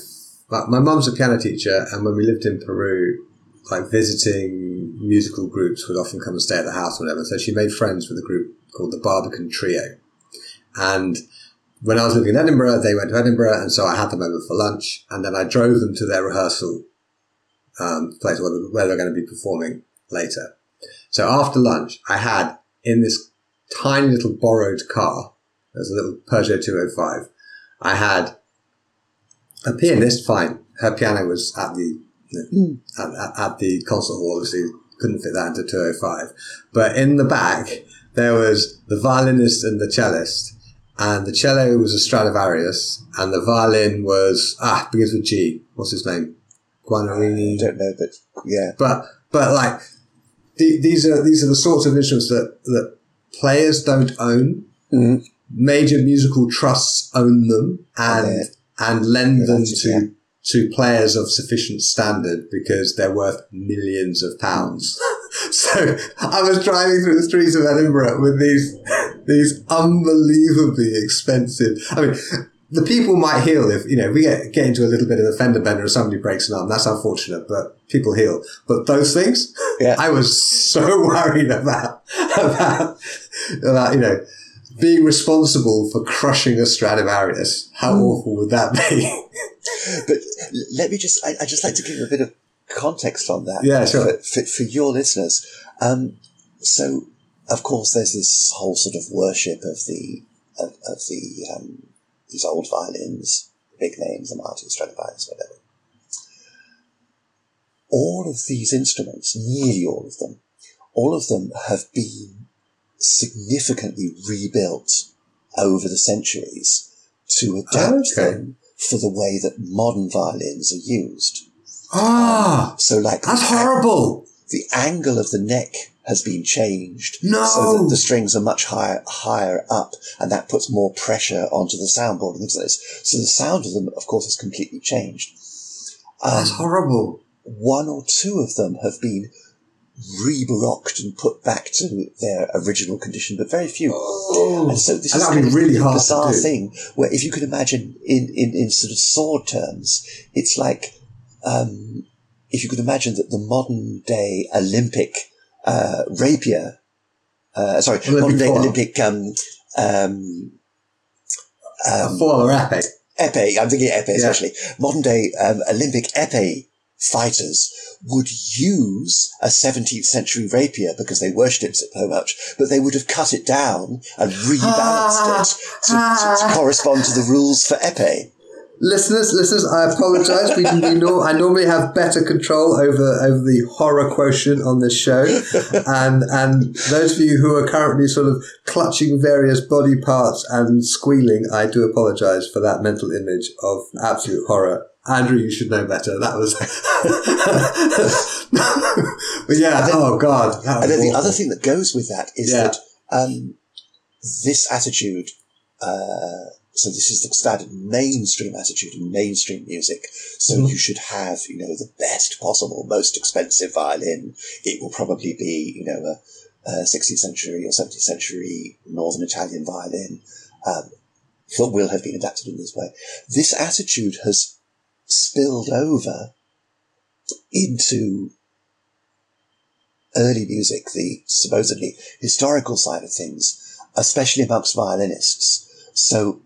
[SPEAKER 1] my mum's a piano teacher, and when we lived in Peru, like visiting musical groups would often come and stay at the house or whatever. So she made friends with a group called the Barbican Trio, and when I was living in Edinburgh, they went to Edinburgh, and so I had them over for lunch, and then I drove them to their rehearsal um, place where, where they're going to be performing later. So after lunch, I had in this tiny little borrowed car, there's a little Peugeot 205, I had a pianist, fine. Her piano was at the mm. at, at, the concert hall, obviously couldn't fit that into 205. But in the back, there was the violinist and the cellist and the cello was a Stradivarius, and the violin was ah begins with G. What's his name? Guarnerini.
[SPEAKER 2] I don't know, but yeah.
[SPEAKER 1] But but like the, these are these are the sorts of instruments that that players don't own.
[SPEAKER 2] Mm.
[SPEAKER 1] Major musical trusts own them and and lend them to
[SPEAKER 2] yeah.
[SPEAKER 1] to players of sufficient standard because they're worth millions of pounds. so I was driving through the streets of Edinburgh with these these unbelievably expensive. I mean, the people might heal if you know we get get into a little bit of a fender bender or somebody breaks an arm. That's unfortunate, but people heal. But those things,
[SPEAKER 2] Yeah.
[SPEAKER 1] I was so worried about about about you know being responsible for crushing a Stradivarius. How awful would that be?
[SPEAKER 2] But let me just, I, I just like to give a bit of context on that.
[SPEAKER 1] Yeah, sure.
[SPEAKER 2] For, for, for your listeners. Um, so, of course, there's this whole sort of worship of the, of, of the, um, these old violins, the big names, the Martin Stradivarius, whatever. All of these instruments, nearly all of them, all of them have been significantly rebuilt over the centuries to adapt
[SPEAKER 1] Okay.
[SPEAKER 2] them for the way that modern violins are used.
[SPEAKER 1] Ah,
[SPEAKER 2] So, like
[SPEAKER 1] that's
[SPEAKER 2] the,
[SPEAKER 1] horrible.
[SPEAKER 2] the angle of the neck has been changed,
[SPEAKER 1] No.
[SPEAKER 2] so that the strings are much higher higher up, and that puts more pressure onto the soundboard and things like this. So the sound of them, of course, has completely changed.
[SPEAKER 1] That's
[SPEAKER 2] Um,
[SPEAKER 1] horrible.
[SPEAKER 2] one or two of them have been re-baroqued and put back to their original condition, but very few.
[SPEAKER 1] Oh,
[SPEAKER 2] And so this
[SPEAKER 1] and
[SPEAKER 2] is kind of
[SPEAKER 1] really hard
[SPEAKER 2] bizarre
[SPEAKER 1] to do.
[SPEAKER 2] thing where if you could imagine in, in, in sort of sword terms, it's like um, if you could imagine that the modern day Olympic uh, rapier, uh, sorry,
[SPEAKER 1] Olympic
[SPEAKER 2] modern day
[SPEAKER 1] foil.
[SPEAKER 2] Olympic um, um, um,
[SPEAKER 1] foil or epic.
[SPEAKER 2] epee, I'm thinking epee
[SPEAKER 1] Yeah.
[SPEAKER 2] especially, modern day um, Olympic epee fighters would use a 17th century rapier because they worshipped it so much, but they would have cut it down and rebalanced it to, to, to correspond to the rules for epee.
[SPEAKER 1] Listeners, listeners, I apologise. We, we know, I normally have better control over over the horror quotient on this show, and and those of you who are currently sort of clutching various body parts and squealing, I do apologise for that mental image of absolute horror. Andrew, you should know better. That was, but yeah.
[SPEAKER 2] Then-
[SPEAKER 1] oh God.
[SPEAKER 2] And then the other thing that goes with that is
[SPEAKER 1] Yeah.
[SPEAKER 2] that um, this attitude, uh, so this is the standard mainstream attitude in mainstream music. So
[SPEAKER 1] Mhm.
[SPEAKER 2] you should have, you know, the best possible, most expensive violin. It will probably be, you know, a, a 16th century or 17th century Northern Italian violin um, that will have been adapted in this way. This attitude has spilled over into early music, the supposedly historical side of things, especially amongst violinists. So,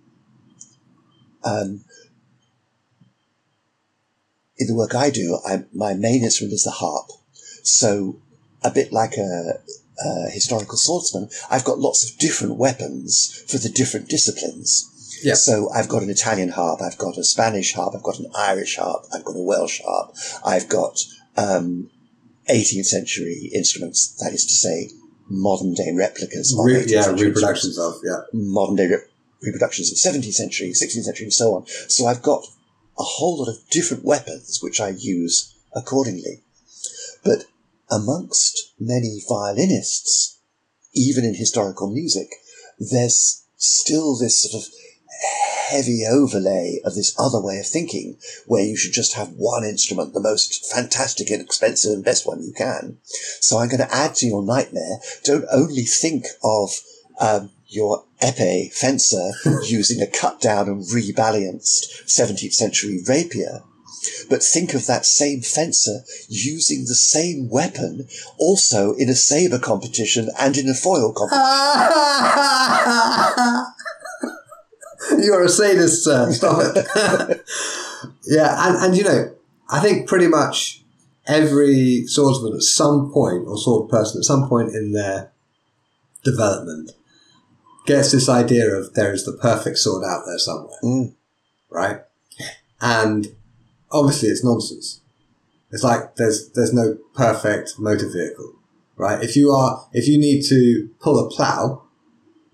[SPEAKER 2] um, in the work I do, I, my main instrument is the harp. So, a bit like a, a historical swordsman, I've got lots of different weapons for the different disciplines.
[SPEAKER 1] Yeah.
[SPEAKER 2] So I've got an Italian harp, I've got a Spanish harp, I've got an Irish harp, I've got a Welsh harp, I've got um, 18th century instruments, that is to say, modern day replicas of
[SPEAKER 1] Re-
[SPEAKER 2] 18th
[SPEAKER 1] yeah, reproductions of yeah.
[SPEAKER 2] modern day re- reproductions of 17th century, 16th century, and so on. So I've got a whole lot of different weapons which I use accordingly. But amongst many violinists, even in historical music, there's still this sort of heavy overlay of this other way of thinking where you should just have one instrument, the most fantastic and expensive and best one you can. So I'm going to add to your nightmare. Don't only think of um, your epee fencer using a cut down and rebalanced 17th century rapier. But think of that same fencer using the same weapon also in a saber competition and in a foil competition.
[SPEAKER 1] You're a sadist, sir. Stop it. yeah, and, and you know, I think pretty much every swordsman at some point, or sword person at some point in their development, gets this idea of there is the perfect sword out there somewhere,
[SPEAKER 2] Mm.
[SPEAKER 1] right? And obviously, it's nonsense. It's like there's there's no perfect motor vehicle, right? If you are if you need to pull a plow,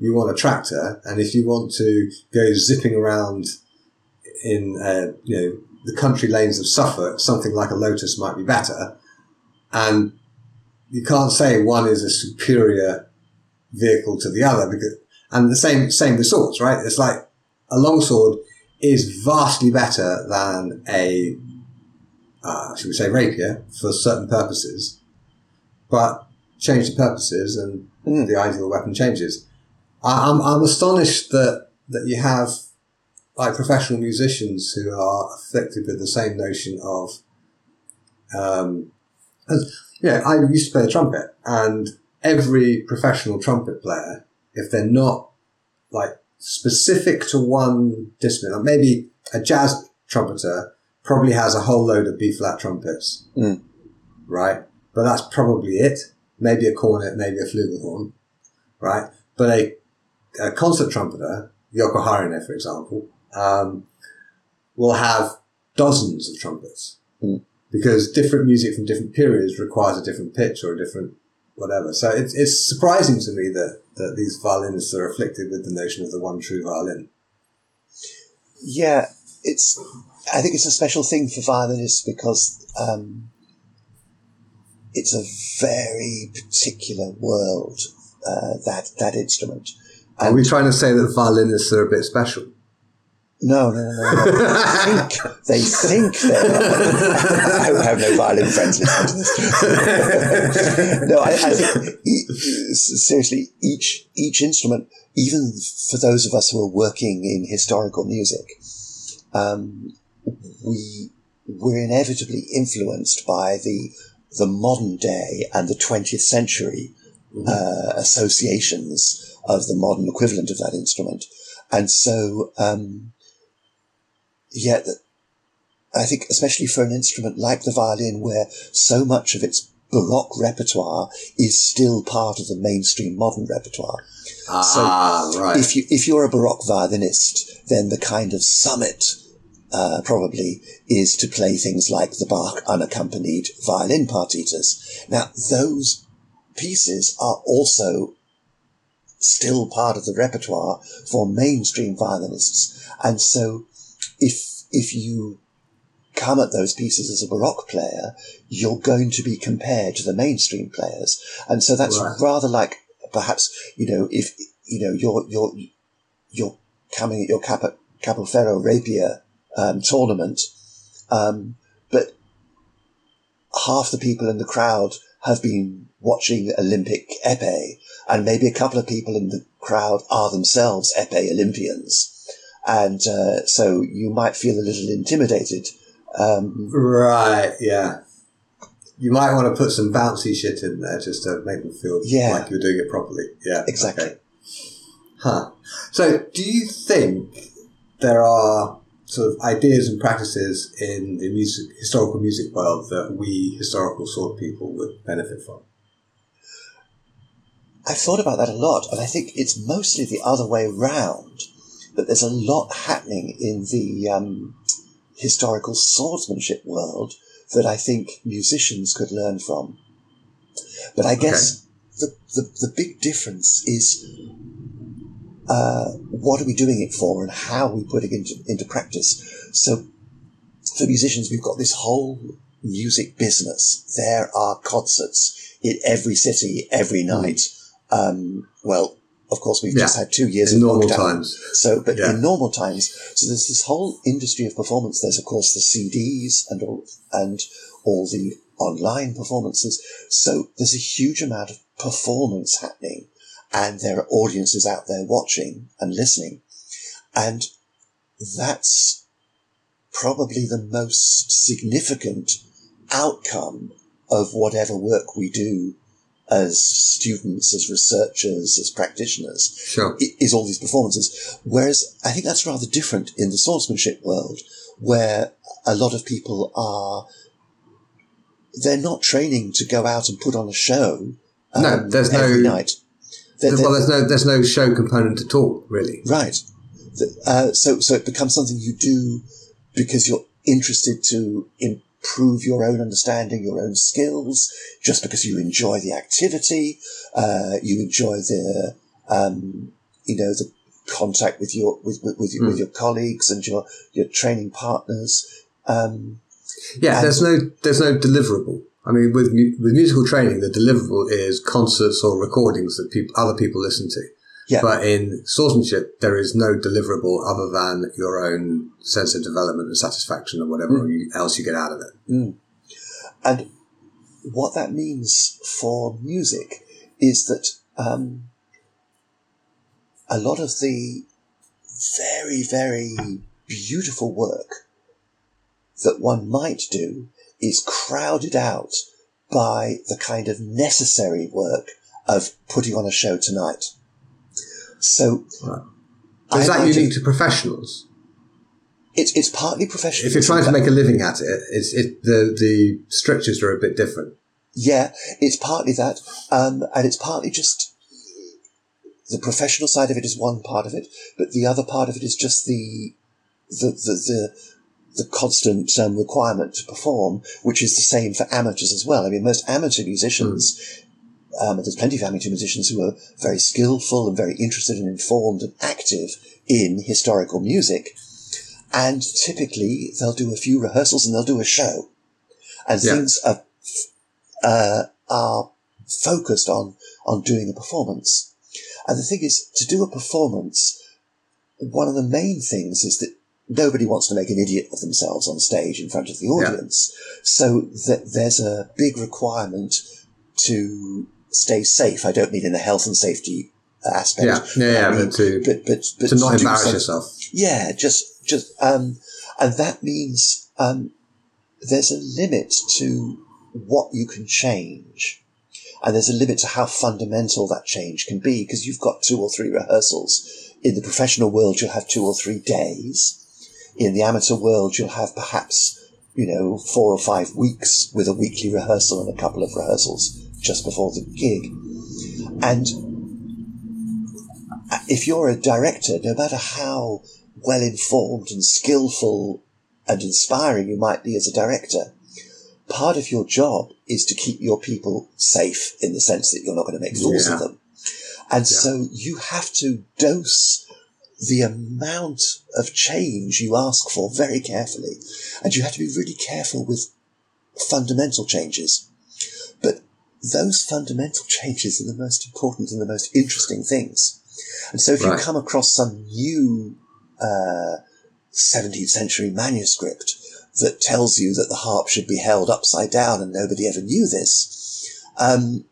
[SPEAKER 1] you want a tractor, and if you want to go zipping around in a you know the country lanes of Suffolk, something like a Lotus might be better. And you can't say one is a superior vehicle to the other because, and the same, same with swords, right? It's like a longsword is vastly better than a, uh, should we say rapier for certain purposes, but change the purposes and mm. the ideal weapon changes. I, I'm, I'm astonished that, that you have like professional musicians who are afflicted with the same notion of, um, as, yeah, I used to play the trumpet and every professional trumpet player, if they're not like specific to one discipline, like maybe a jazz trumpeter probably has a whole load of B flat trumpets,
[SPEAKER 2] mm.
[SPEAKER 1] right? But that's probably it. Maybe a cornet, maybe a flugelhorn, right? But a, a concert trumpeter, Jouko Harjanne, for example, um, will have dozens of trumpets
[SPEAKER 2] mm.
[SPEAKER 1] because different music from different periods requires a different pitch or a different whatever. So it's, it's surprising to me that, that these violinists are afflicted with the notion of the one true violin.
[SPEAKER 2] Yeah, it's, I think it's a special thing for violinists because, um, it's a very particular world, uh, that, that instrument.
[SPEAKER 1] Are we trying to say that violinists are a bit special?
[SPEAKER 2] No, no, no, no. They think, they think they're. I have no violin friends listening to this. no, I, I think seriously, each each instrument, even for those of us who are working in historical music, um, we we're inevitably influenced by the the modern day and the 20th century mm-hmm. uh, associations of the modern equivalent of that instrument. And so, um, yeah, I think especially for an instrument like the violin, where so much of its Baroque repertoire is still part of the mainstream modern repertoire.
[SPEAKER 1] Ah, so right.
[SPEAKER 2] If you if you're a Baroque violinist, then the kind of summit uh, probably is to play things like the Bach unaccompanied violin partitas. Now those pieces are also still part of the repertoire for mainstream violinists, and so if if you come at those pieces as a baroque player, you're going to be compared to the mainstream players, and so that's right. rather like perhaps you know if you know you're you're you're coming at your Cap- Capoferro rapier um, tournament, um, but half the people in the crowd have been watching Olympic epee, and maybe a couple of people in the crowd are themselves epee Olympians. And uh, so you might feel a little intimidated. Um,
[SPEAKER 1] right, yeah. You might want to put some bouncy shit in there just to make them feel yeah. like you're doing it properly. Yeah,
[SPEAKER 2] exactly. Okay.
[SPEAKER 1] Huh. So, do you think there are sort of ideas and practices in the music, historical music world that we historical sword people would benefit from?
[SPEAKER 2] I've thought about that a lot, and I think it's mostly the other way round that there's a lot happening in the um, historical swordsmanship world that I think musicians could learn from. But I guess okay. the, the, the big difference is uh, what are we doing it for and how are we putting it into, into practice? So for musicians, we've got this whole music business. There are concerts in every city, every night. Um, well, of course, we've yeah. just had two years
[SPEAKER 1] in
[SPEAKER 2] of
[SPEAKER 1] normal
[SPEAKER 2] lockdown.
[SPEAKER 1] times.
[SPEAKER 2] So, but yeah. in normal times, so there's this whole industry of performance. There's of course the CDs and all and all the online performances. So there's a huge amount of performance happening, and there are audiences out there watching and listening, and that's probably the most significant outcome of whatever work we do as students, as researchers, as practitioners,
[SPEAKER 1] sure.
[SPEAKER 2] is all these performances. Whereas I think that's rather different in the swordsmanship world, where a lot of people are, they're not training to go out and put on a show.
[SPEAKER 1] Um, no, there's no
[SPEAKER 2] night.
[SPEAKER 1] They're, well, there's no there's no show component at all, really.
[SPEAKER 2] Right. Uh, so so it becomes something you do because you're interested to improve your own understanding, your own skills, just because you enjoy the activity, uh, you enjoy the, um, you know, the contact with your with with, with, mm. with, your colleagues and your your training partners. Um,
[SPEAKER 1] yeah, there's no there's no deliverable. I mean, with with musical training, the deliverable is concerts or recordings that people other people listen to.
[SPEAKER 2] Yeah.
[SPEAKER 1] But in swordsmanship, there is no deliverable other than your own sense of development and satisfaction and whatever mm. else you get out of it.
[SPEAKER 2] Mm. And what that means for music is that um, a lot of the very, very beautiful work that one might do is crowded out by the kind of necessary work of putting on a show tonight. So,
[SPEAKER 1] right. is that unique to professionals?
[SPEAKER 2] It's it's partly professional.
[SPEAKER 1] If you're trying to make a living at it, it's it, the the strictures are a bit different.
[SPEAKER 2] Yeah, it's partly that, um, and it's partly just the professional side of it is one part of it, but the other part of it is just the the the the, the constant um, requirement to perform, which is the same for amateurs as well. I mean, most amateur musicians. Mm. Um, there's plenty of amateur musicians who are very skillful and very interested and informed and active in historical music. And typically they'll do a few rehearsals and they'll do a show. And yeah. things are uh, are focused on on doing a performance. And the thing is, to do a performance, one of the main things is that nobody wants to make an idiot of themselves on stage in front of the audience. Yeah. So that there's a big requirement to stay safe. I don't mean in the health and safety aspect.
[SPEAKER 1] Yeah, yeah, yeah mean, but to but, but, but to not embarrass yourself.
[SPEAKER 2] Yeah, just just um, and that means um, there's a limit to what you can change. And there's a limit to how fundamental that change can be because you've got two or three rehearsals. In the professional world, you'll have two or three days. In the amateur world, you'll have perhaps, you know, four or five weeks with a weekly rehearsal and a couple of rehearsals just before the gig. And uh, if you're a director, no matter how well informed and skillful and inspiring you might be as a director, part of your job is to keep your people safe in the sense that you're not going to make fools yeah. of them. And yeah. so you have to dose the amount of change you ask for very carefully. And you have to be really careful with fundamental changes. But those fundamental changes are the most important and the most interesting things. And so if right. you come across some new uh, 17th century manuscript that tells you that the harp should be held upside down and nobody ever knew this. Um,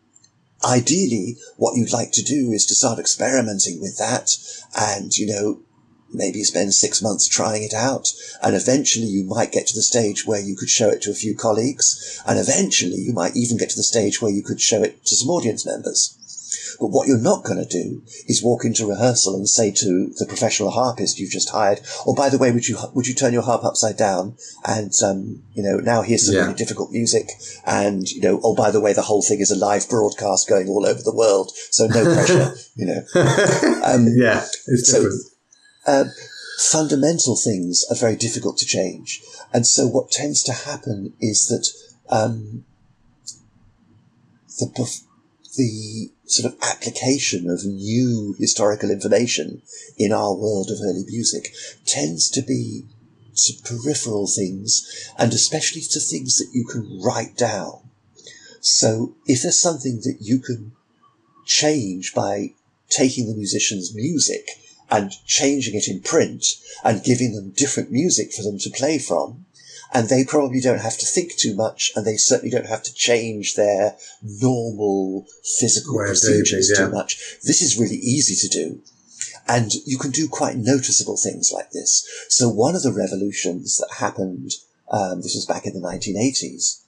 [SPEAKER 2] ideally, what you'd like to do is to start experimenting with that and, you know, maybe spend six months trying it out. And eventually you might get to the stage where you could show it to a few colleagues. And eventually you might even get to the stage where you could show it to some audience members. But what you're not going to do is walk into rehearsal and say to the professional harpist you've just hired, "Oh, by the way, would you would you turn your harp upside down?" And um, you know, now here's some yeah. really difficult music, and you know, oh, by the way, the whole thing is a live broadcast going all over the world, so no pressure, you know.
[SPEAKER 1] Um, yeah, it's so, different.
[SPEAKER 2] Uh, fundamental things are very difficult to change, and so what tends to happen is that um, the the sort of application of new historical information in our world of early music tends to be to peripheral things and especially to things that you can write down. So if there's something that you can change by taking the musician's music and changing it in print and giving them different music for them to play from, and they probably don't have to think too much, and they certainly don't have to change their normal physical Where procedures yeah. too much. This is really easy to do. And you can do quite noticeable things like this. So one of the revolutions that happened, um, this was back in the 1980s,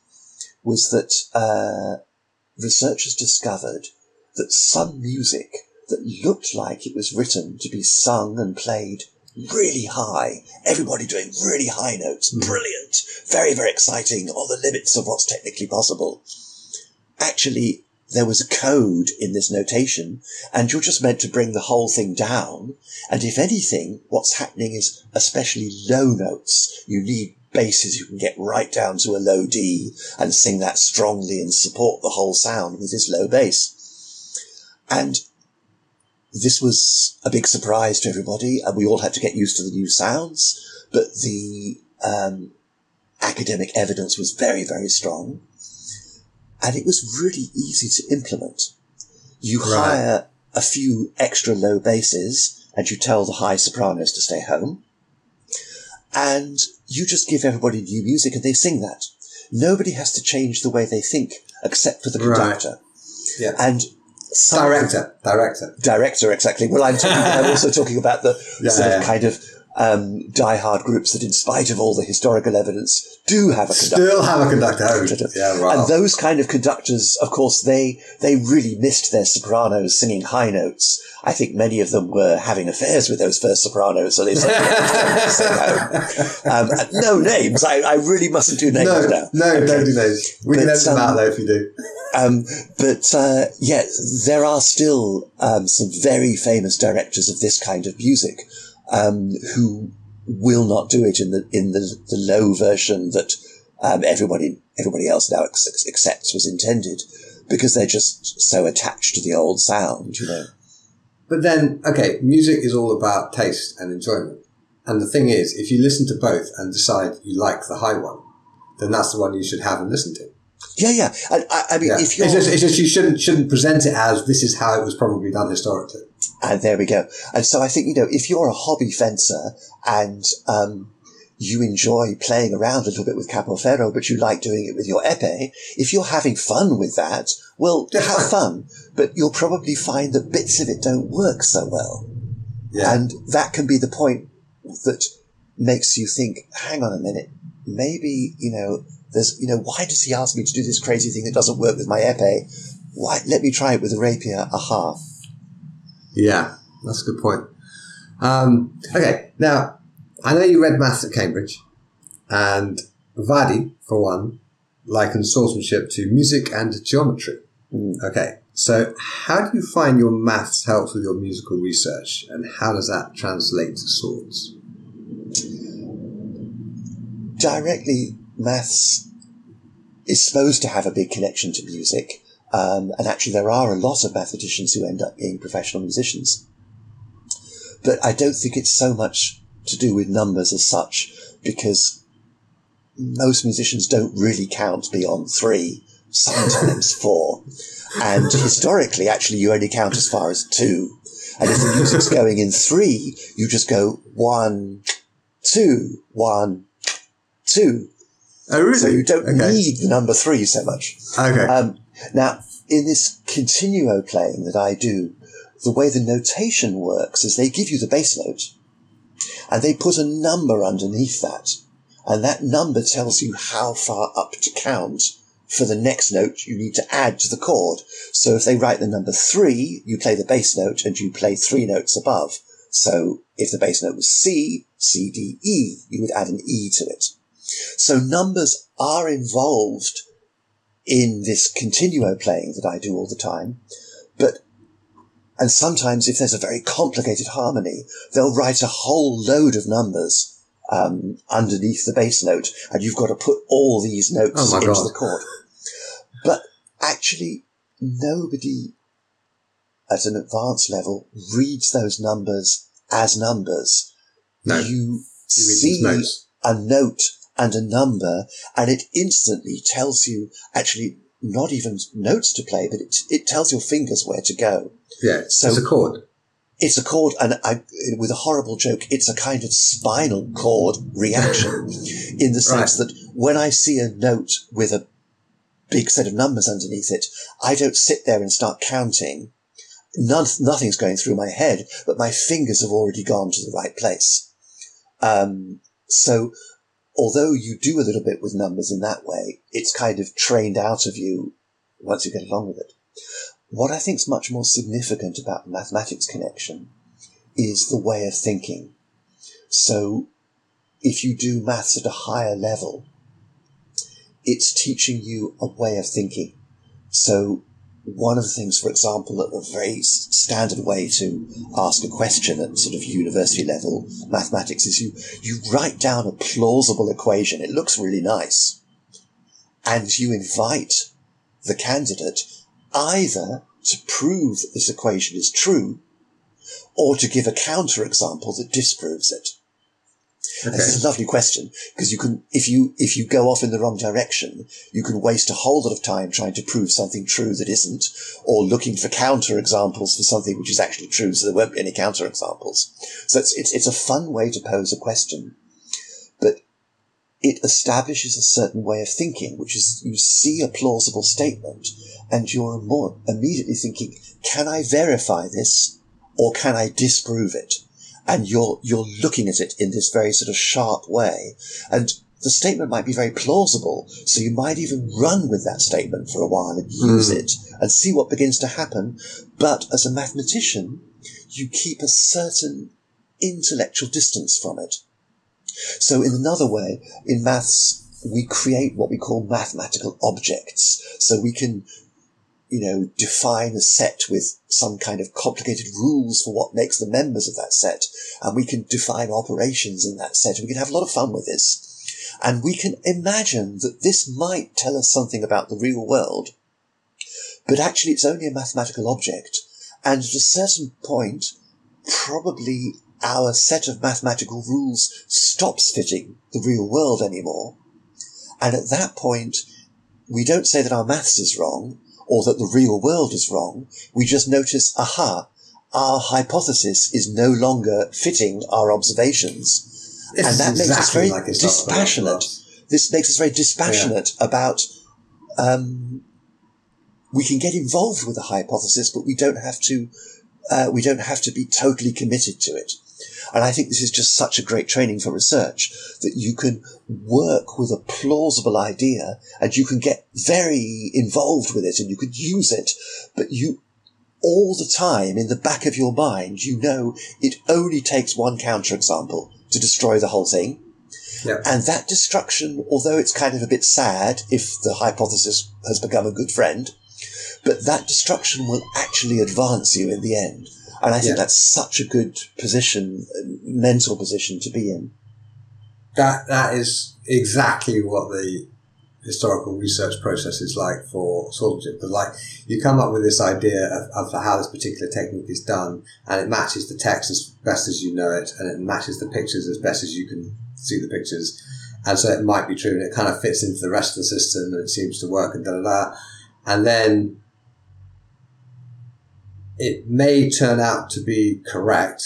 [SPEAKER 2] was that uh, researchers discovered that some music that looked like it was written to be sung and played really high. Everybody doing really high notes. Mm. Brilliant. Very, very exciting. On the limits of what's technically possible. Actually, there was a code in this notation and you're just meant to bring the whole thing down. And if anything, what's happening is especially low notes. You need basses you can get right down to a low D and sing that strongly and support the whole sound with this low bass. And this was a big surprise to everybody, and we all had to get used to the new sounds. But the um, academic evidence was very, very strong. And it was really easy to implement. You right. hire a few extra low basses and you tell the high sopranos to stay home. And you just give everybody new music and they sing that. Nobody has to change the way they think except for the conductor. Right.
[SPEAKER 1] Yeah.
[SPEAKER 2] And
[SPEAKER 1] director, director,
[SPEAKER 2] director, exactly. Well, I'm, talking, I'm also talking about the yeah, sort of kind of um, die-hard groups that, in spite of all the historical evidence, do have a conductor.
[SPEAKER 1] Still have a conductor. yeah, right.
[SPEAKER 2] And those kind of conductors, of course, they they really missed their sopranos singing high notes. I think many of them were having affairs with those first sopranos, so they said, um, "No names. I, I, really mustn't do names
[SPEAKER 1] no,
[SPEAKER 2] now."
[SPEAKER 1] No, okay. don't do names. We but, can edit them um, out though if you do.
[SPEAKER 2] Um, but uh, yeah, there are still um, some very famous directors of this kind of music um, who will not do it in the in the, the low version that um, everybody everybody else now accepts was intended because they're just so attached to the old sound, you know.
[SPEAKER 1] But then, okay, music is all about taste and enjoyment. And the thing is, if you listen to both and decide you like the high one, then that's the one you should have and listen to.
[SPEAKER 2] Yeah, yeah. I, I mean, yeah. if you're,
[SPEAKER 1] it's just, it's just you shouldn't shouldn't present it as this is how it was probably done historically.
[SPEAKER 2] And there we go. And so I think you know, if you're a hobby fencer and um, you enjoy playing around a little bit with Capoferro, but you like doing it with your epee, if you're having fun with that, well, have fun. But you'll probably find that bits of it don't work so well. Yeah. And that can be the point that makes you think, hang on a minute, maybe, you know, there's, you know, why does he ask me to do this crazy thing that doesn't work with my epee? Why? Let me try it with a rapier. Aha.
[SPEAKER 1] Yeah, that's a good point. Um, okay, now I know you read maths at Cambridge, and Vadi, for one, likens swordsmanship to music and geometry. Mm. Okay, so how do you find your maths helps with your musical research, and how does that translate to swords?
[SPEAKER 2] Directly maths is supposed to have a big connection to music. Um, and actually, there are a lot of mathematicians who end up being professional musicians. But I don't think it's so much to do with numbers as such, because most musicians don't really count beyond three, sometimes four. And historically, actually, you only count as far as two. And if the music's going in three, you just go one, two, one, two.
[SPEAKER 1] Oh, really?
[SPEAKER 2] So you don't okay. need the number three so much.
[SPEAKER 1] Okay. Um,
[SPEAKER 2] now, in this continuo playing that I do, the way the notation works is they give you the bass note and they put a number underneath that. And that number tells you how far up to count for the next note you need to add to the chord. So if they write the number three, you play the bass note and you play three notes above. So if the bass note was C, C, D, E, you would add an E to it. So numbers are involved in this continuo playing that I do all the time. But, and sometimes if there's a very complicated harmony, they'll write a whole load of numbers um, underneath the bass note, and you've got to put all these notes oh into God. the chord. But actually, nobody at an advanced level reads those numbers as numbers.
[SPEAKER 1] No,
[SPEAKER 2] you, you see a note and a number, and it instantly tells you actually not even notes to play, but it, it tells your fingers where to go.
[SPEAKER 1] Yeah, so it's a chord.
[SPEAKER 2] It's a chord, and I, with a horrible joke, it's a kind of spinal cord reaction in the sense right. that when I see a note with a big set of numbers underneath it, I don't sit there and start counting. None, nothing's going through my head, but my fingers have already gone to the right place. Um, so although you do a little bit with numbers in that way, it's kind of trained out of you once you get along with it. What I think is much more significant about the mathematics connection is the way of thinking. So if you do maths at a higher level, it's teaching you a way of thinking. So one of the things, for example, a very standard way to ask a question at sort of university level mathematics is you, you write down a plausible equation. It looks really nice. And you invite the candidate either to prove that this equation is true or to give a counterexample that disproves it. Okay. This is a lovely question because you can, if you, if you go off in the wrong direction, you can waste a whole lot of time trying to prove something true that isn't or looking for counter examples for something which is actually true. So there won't be any counter examples. So it's, it's, it's a fun way to pose a question, but it establishes a certain way of thinking, which is you see a plausible statement and you're more immediately thinking, can I verify this or can I disprove it? And you're you're looking at it in this very sort of sharp way. And the statement might be very plausible so you might even run with that statement for a while and use mm. it and see what begins to happen. But as a mathematician you keep a certain intellectual distance from it. So in another way in maths we create what we call mathematical objects. So we can you know, define a set with some kind of complicated rules for what makes the members of that set. And we can define operations in that set. And we can have a lot of fun with this. And we can imagine that this might tell us something about the real world. But actually it's only a mathematical object. And at a certain point, probably our set of mathematical rules stops fitting the real world anymore. And at that point, we don't say that our maths is wrong or that the real world is wrong. We just notice, aha, our hypothesis is no longer fitting our observations.
[SPEAKER 1] This and that exactly makes us very like dispassionate.
[SPEAKER 2] This makes us very dispassionate yeah. about, um, we can get involved with a hypothesis, but we don't have to, uh, we don't have to be totally committed to it. And I think this is just such a great training for research that you can work with a plausible idea and you can get very involved with it and you could use it, but you all the time in the back of your mind, you know it only takes one counterexample to destroy the whole thing. Yep. And that destruction, although it's kind of a bit sad if the hypothesis has become a good friend, but that destruction will actually advance you in the end. And I think yeah. that's such a good position, mental position to be in.
[SPEAKER 1] That that is exactly what the historical research process is like for swordmanship. Because like you come up with this idea of, of how this particular technique is done, and it matches the text as best as you know it, and it matches the pictures as best as you can see the pictures. And so it might be true, and it kind of fits into the rest of the system, and it seems to work, and da da da. And then it may turn out to be correct,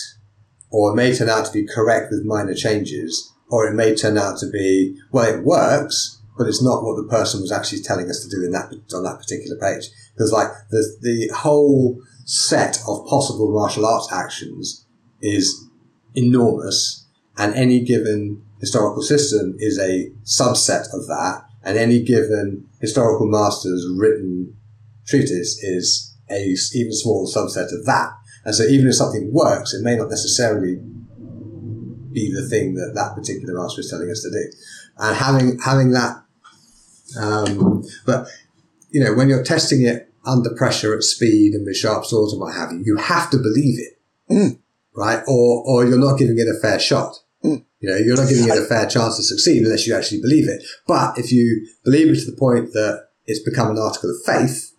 [SPEAKER 1] or it may turn out to be correct with minor changes, or it may turn out to be, well, it works, but it's not what the person was actually telling us to do in that, on that particular page. Because like the, the whole set of possible martial arts actions is enormous and any given historical system is a subset of that and any given historical master's written treatise is a even smaller subset of that. And so even if something works, it may not necessarily be the thing that that particular master is telling us to do. And having having that, um, but you know, when you're testing it under pressure at speed and with sharp swords and what have you, you have to believe it, mm. right? Or or you're not giving it a fair shot. Mm. You know, you're not giving it a fair chance to succeed unless you actually believe it. But if you believe it to the point that it's become an article of faith,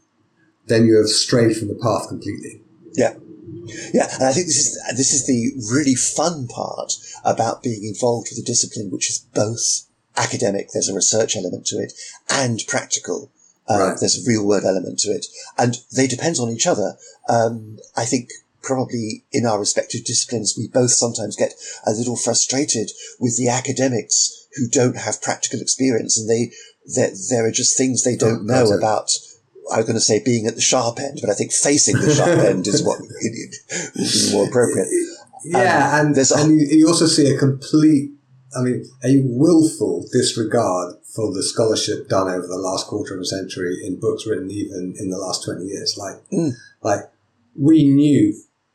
[SPEAKER 1] then you have strayed from the path completely.
[SPEAKER 2] Yeah. Yeah, and I think this is this is the really fun part about being involved with a discipline which is both academic, there's a research element to it, and practical. Uh, right. There's a real world element to it, and they depend on each other. Um, I think probably in our respective disciplines, we both sometimes get a little frustrated with the academics who don't have practical experience, and they there, there are just things they don't know about I was going to say being at the sharp end, but I think facing the sharp end is what would be more appropriate.
[SPEAKER 1] Yeah, um, and, and you, you also see a complete, I mean, a willful disregard for the scholarship done over the last quarter of a century in books written even in the last 20 years. Like, mm. like we knew,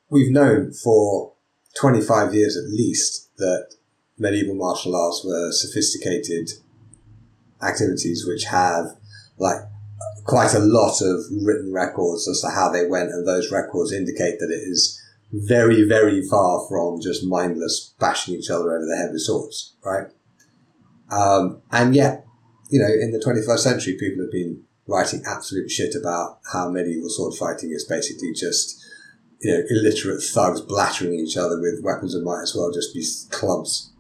[SPEAKER 1] we've known for 25 years at least that medieval martial arts were sophisticated activities which have like quite a lot of written records as to how they went, and those records indicate that it is very, very far from just mindless bashing each other over the head with swords, right? Um, and yet, you know, in the 21st century, people have been writing absolute shit about how medieval sword fighting is basically just, you know, illiterate thugs blattering each other with weapons that might as well just be clubs.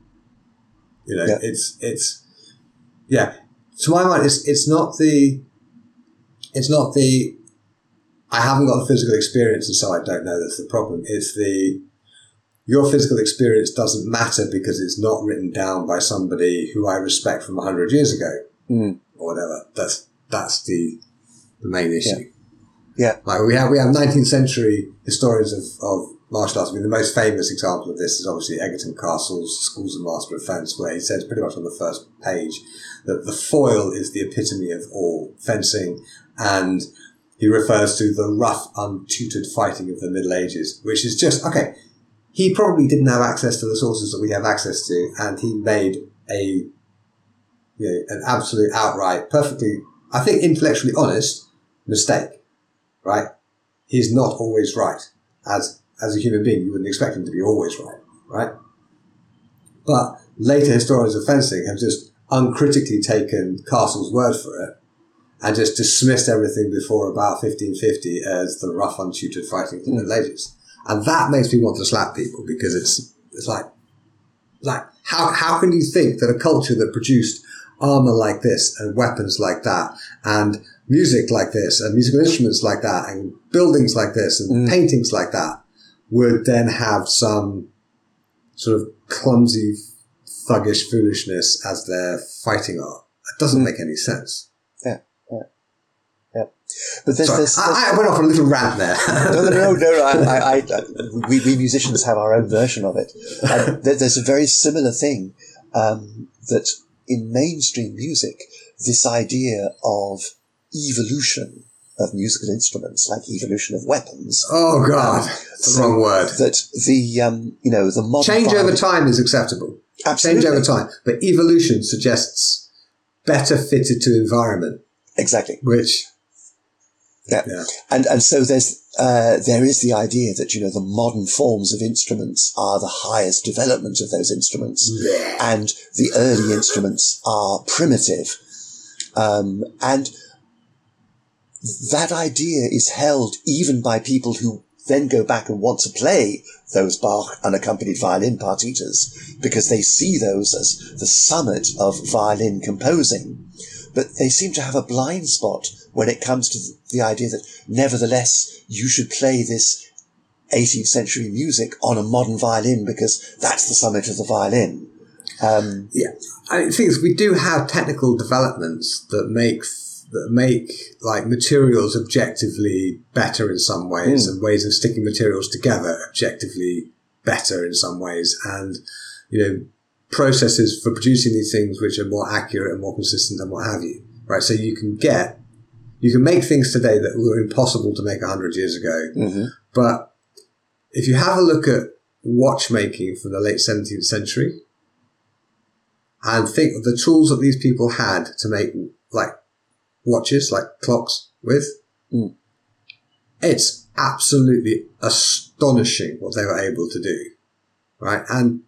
[SPEAKER 1] You know, yeah. it's it's yeah. To my mind, it's it's not the it's not the I haven't got the physical experience, and so I don't know that's the problem. It's the your physical experience doesn't matter because it's not written down by somebody who I respect from hundred years ago,
[SPEAKER 2] mm.
[SPEAKER 1] or whatever. That's that's the the main issue.
[SPEAKER 2] Yeah. yeah.
[SPEAKER 1] Like we have we have 19th century historians of, of martial arts. I mean, the most famous example of this is obviously Egerton Castle's Schools of Master of Fence, where he says pretty much on the first page that the foil is the epitome of all fencing, and he refers to the rough, untutored fighting of the Middle Ages, which is just okay he probably didn't have access to the sources that we have access to, and he made a you know, an absolute outright, perfectly, I think, intellectually honest mistake. Right? He's not always right. As as a human being, you wouldn't expect him to be always right, right? But later historians of fencing have just uncritically taken Castle's word for it and just dismissed everything before about 1550 as the rough, untutored fighting of the Middle Ages. And that makes me want to slap people because it's, it's like, like, how, how can you think that a culture that produced armor like this and weapons like that and music like this and musical instruments like that and buildings like this and mm. paintings like that would then have some sort of clumsy, thuggish foolishness as their fighting art? It doesn't mm. make any sense.
[SPEAKER 2] But there's, there's, there's
[SPEAKER 1] I, I, went off on a little rant there.
[SPEAKER 2] no, no, no, no. I, I, I, we, we musicians have our own version of it. there's a very similar thing um, that in mainstream music, this idea of evolution of musical instruments, like evolution of weapons.
[SPEAKER 1] Oh God, um, the wrong word.
[SPEAKER 2] That the um, you know the modern
[SPEAKER 1] change over time is acceptable.
[SPEAKER 2] Absolutely.
[SPEAKER 1] Change over time, but evolution suggests better fitted to environment.
[SPEAKER 2] Exactly.
[SPEAKER 1] Which
[SPEAKER 2] yeah. yeah. And, and so there's, uh, there is the idea that, you know, the modern forms of instruments are the highest development of those instruments.
[SPEAKER 1] Yeah.
[SPEAKER 2] And the early instruments are primitive. Um, and that idea is held even by people who then go back and want to play those Bach unaccompanied violin partitas because they see those as the summit of violin composing. But they seem to have a blind spot when it comes to the idea that nevertheless you should play this 18th century music on a modern violin because that's the summit of the violin. Um,
[SPEAKER 1] yeah, I think we do have technical developments that make that make like materials objectively better in some ways, mm. and ways of sticking materials together objectively better in some ways, and you know processes for producing these things which are more accurate and more consistent and what have you. Right, so you can get you can make things today that were impossible to make 100 years ago.
[SPEAKER 2] Mm-hmm.
[SPEAKER 1] But if you have a look at watchmaking from the late 17th century and think of the tools that these people had to make like watches, like clocks with,
[SPEAKER 2] mm.
[SPEAKER 1] it's absolutely astonishing what they were able to do. Right. And,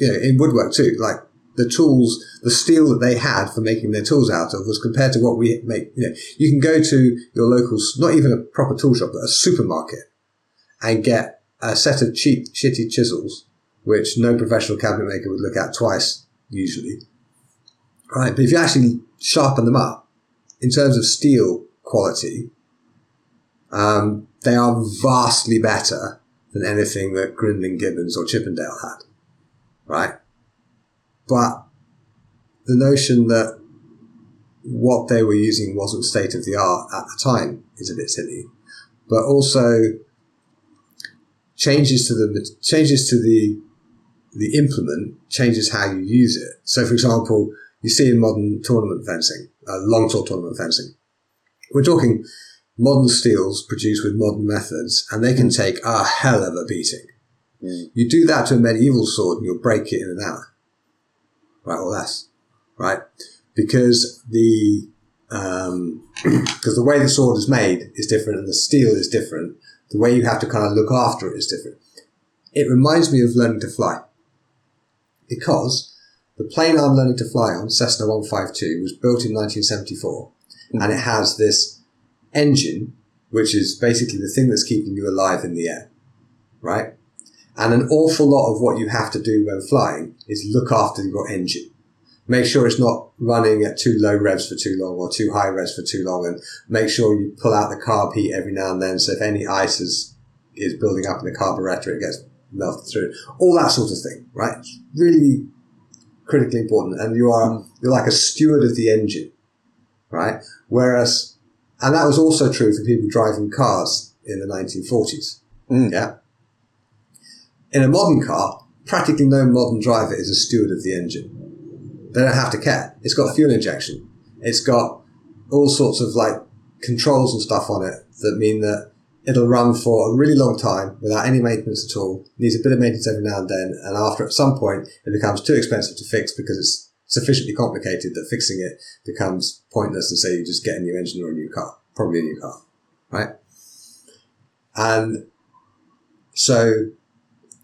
[SPEAKER 1] you know, in woodwork too, like the tools, the steel that they had for making their tools out of was compared to what we make. You know, you can go to your local, not even a proper tool shop, but a supermarket and get a set of cheap, shitty chisels, which no professional cabinet maker would look at twice, usually. Right. But if you actually sharpen them up in terms of steel quality, um, they are vastly better than anything that Grinling Gibbons or Chippendale had. Right. But the notion that what they were using wasn't state of the art at the time is a bit silly. But also changes to the changes to the the implement changes how you use it. So, for example, you see in modern tournament fencing, uh, long tour tournament fencing, we're talking modern steels produced with modern methods, and they can take a hell of a beating.
[SPEAKER 2] Mm.
[SPEAKER 1] You do that to a medieval sword, and you'll break it in an hour right, or less, right? Because the um, because the way the sword is made is different and the steel is different. The way you have to kind of look after it is different. It reminds me of learning to fly because the plane I'm learning to fly on, Cessna 152, was built in 1974 mm-hmm. and it has this engine, which is basically the thing that's keeping you alive in the air, right? And an awful lot of what you have to do when flying is look after your engine. make sure it's not running at too low revs for too long or too high revs for too long and make sure you pull out the carb heat every now and then. So if any ice is, is building up in the carburetor, it gets melted through. All that sort of thing, right? It's really critically important. And you are, you're like a steward of the engine, right? Whereas, and that was also true for people driving cars in the 1940s.
[SPEAKER 2] Mm.
[SPEAKER 1] Yeah. In a modern car, practically no modern driver is a steward of the engine. They don't have to care. It's got fuel injection. It's got all sorts of like controls and stuff on it that mean that it'll run for a really long time without any maintenance at all. It Needs a bit of maintenance every now and then, and after at some point it becomes too expensive to fix because it's sufficiently complicated that fixing it becomes pointless and so you just get a new engine or a new car, probably a new car, right? And so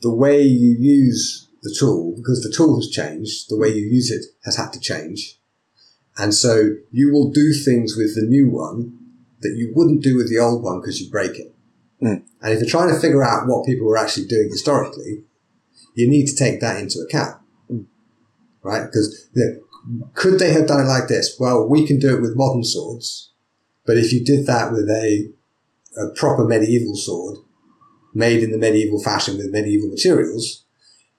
[SPEAKER 1] the way you use the tool, because the tool has changed, the way you use it has had to change. And so you will do things with the new one that you wouldn't do with the old one because you break it.
[SPEAKER 2] Mm.
[SPEAKER 1] And if you're trying to figure out what people were actually doing historically, you need to take that into account.
[SPEAKER 2] Mm.
[SPEAKER 1] Right? Because you know, could they have done it like this? Well, we can do it with modern swords. But if you did that with a, a proper medieval sword, made in the medieval fashion with medieval materials,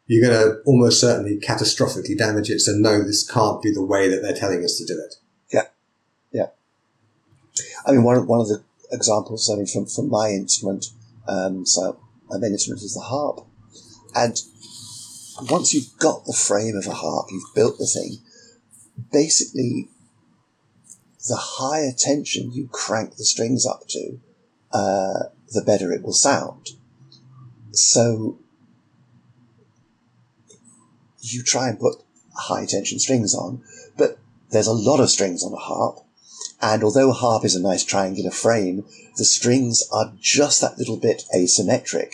[SPEAKER 1] you're going to almost certainly catastrophically damage it. So no, this can't be the way that they're telling us to do it.
[SPEAKER 2] Yeah, yeah. I mean, one of, one of the examples, I mean, from, from my instrument, um, so my main instrument is the harp. And once you've got the frame of a harp, you've built the thing, basically the higher tension you crank the strings up to, uh, the better it will sound. So you try and put high tension strings on, but there's a lot of strings on a harp. And although a harp is a nice triangular frame, the strings are just that little bit asymmetric.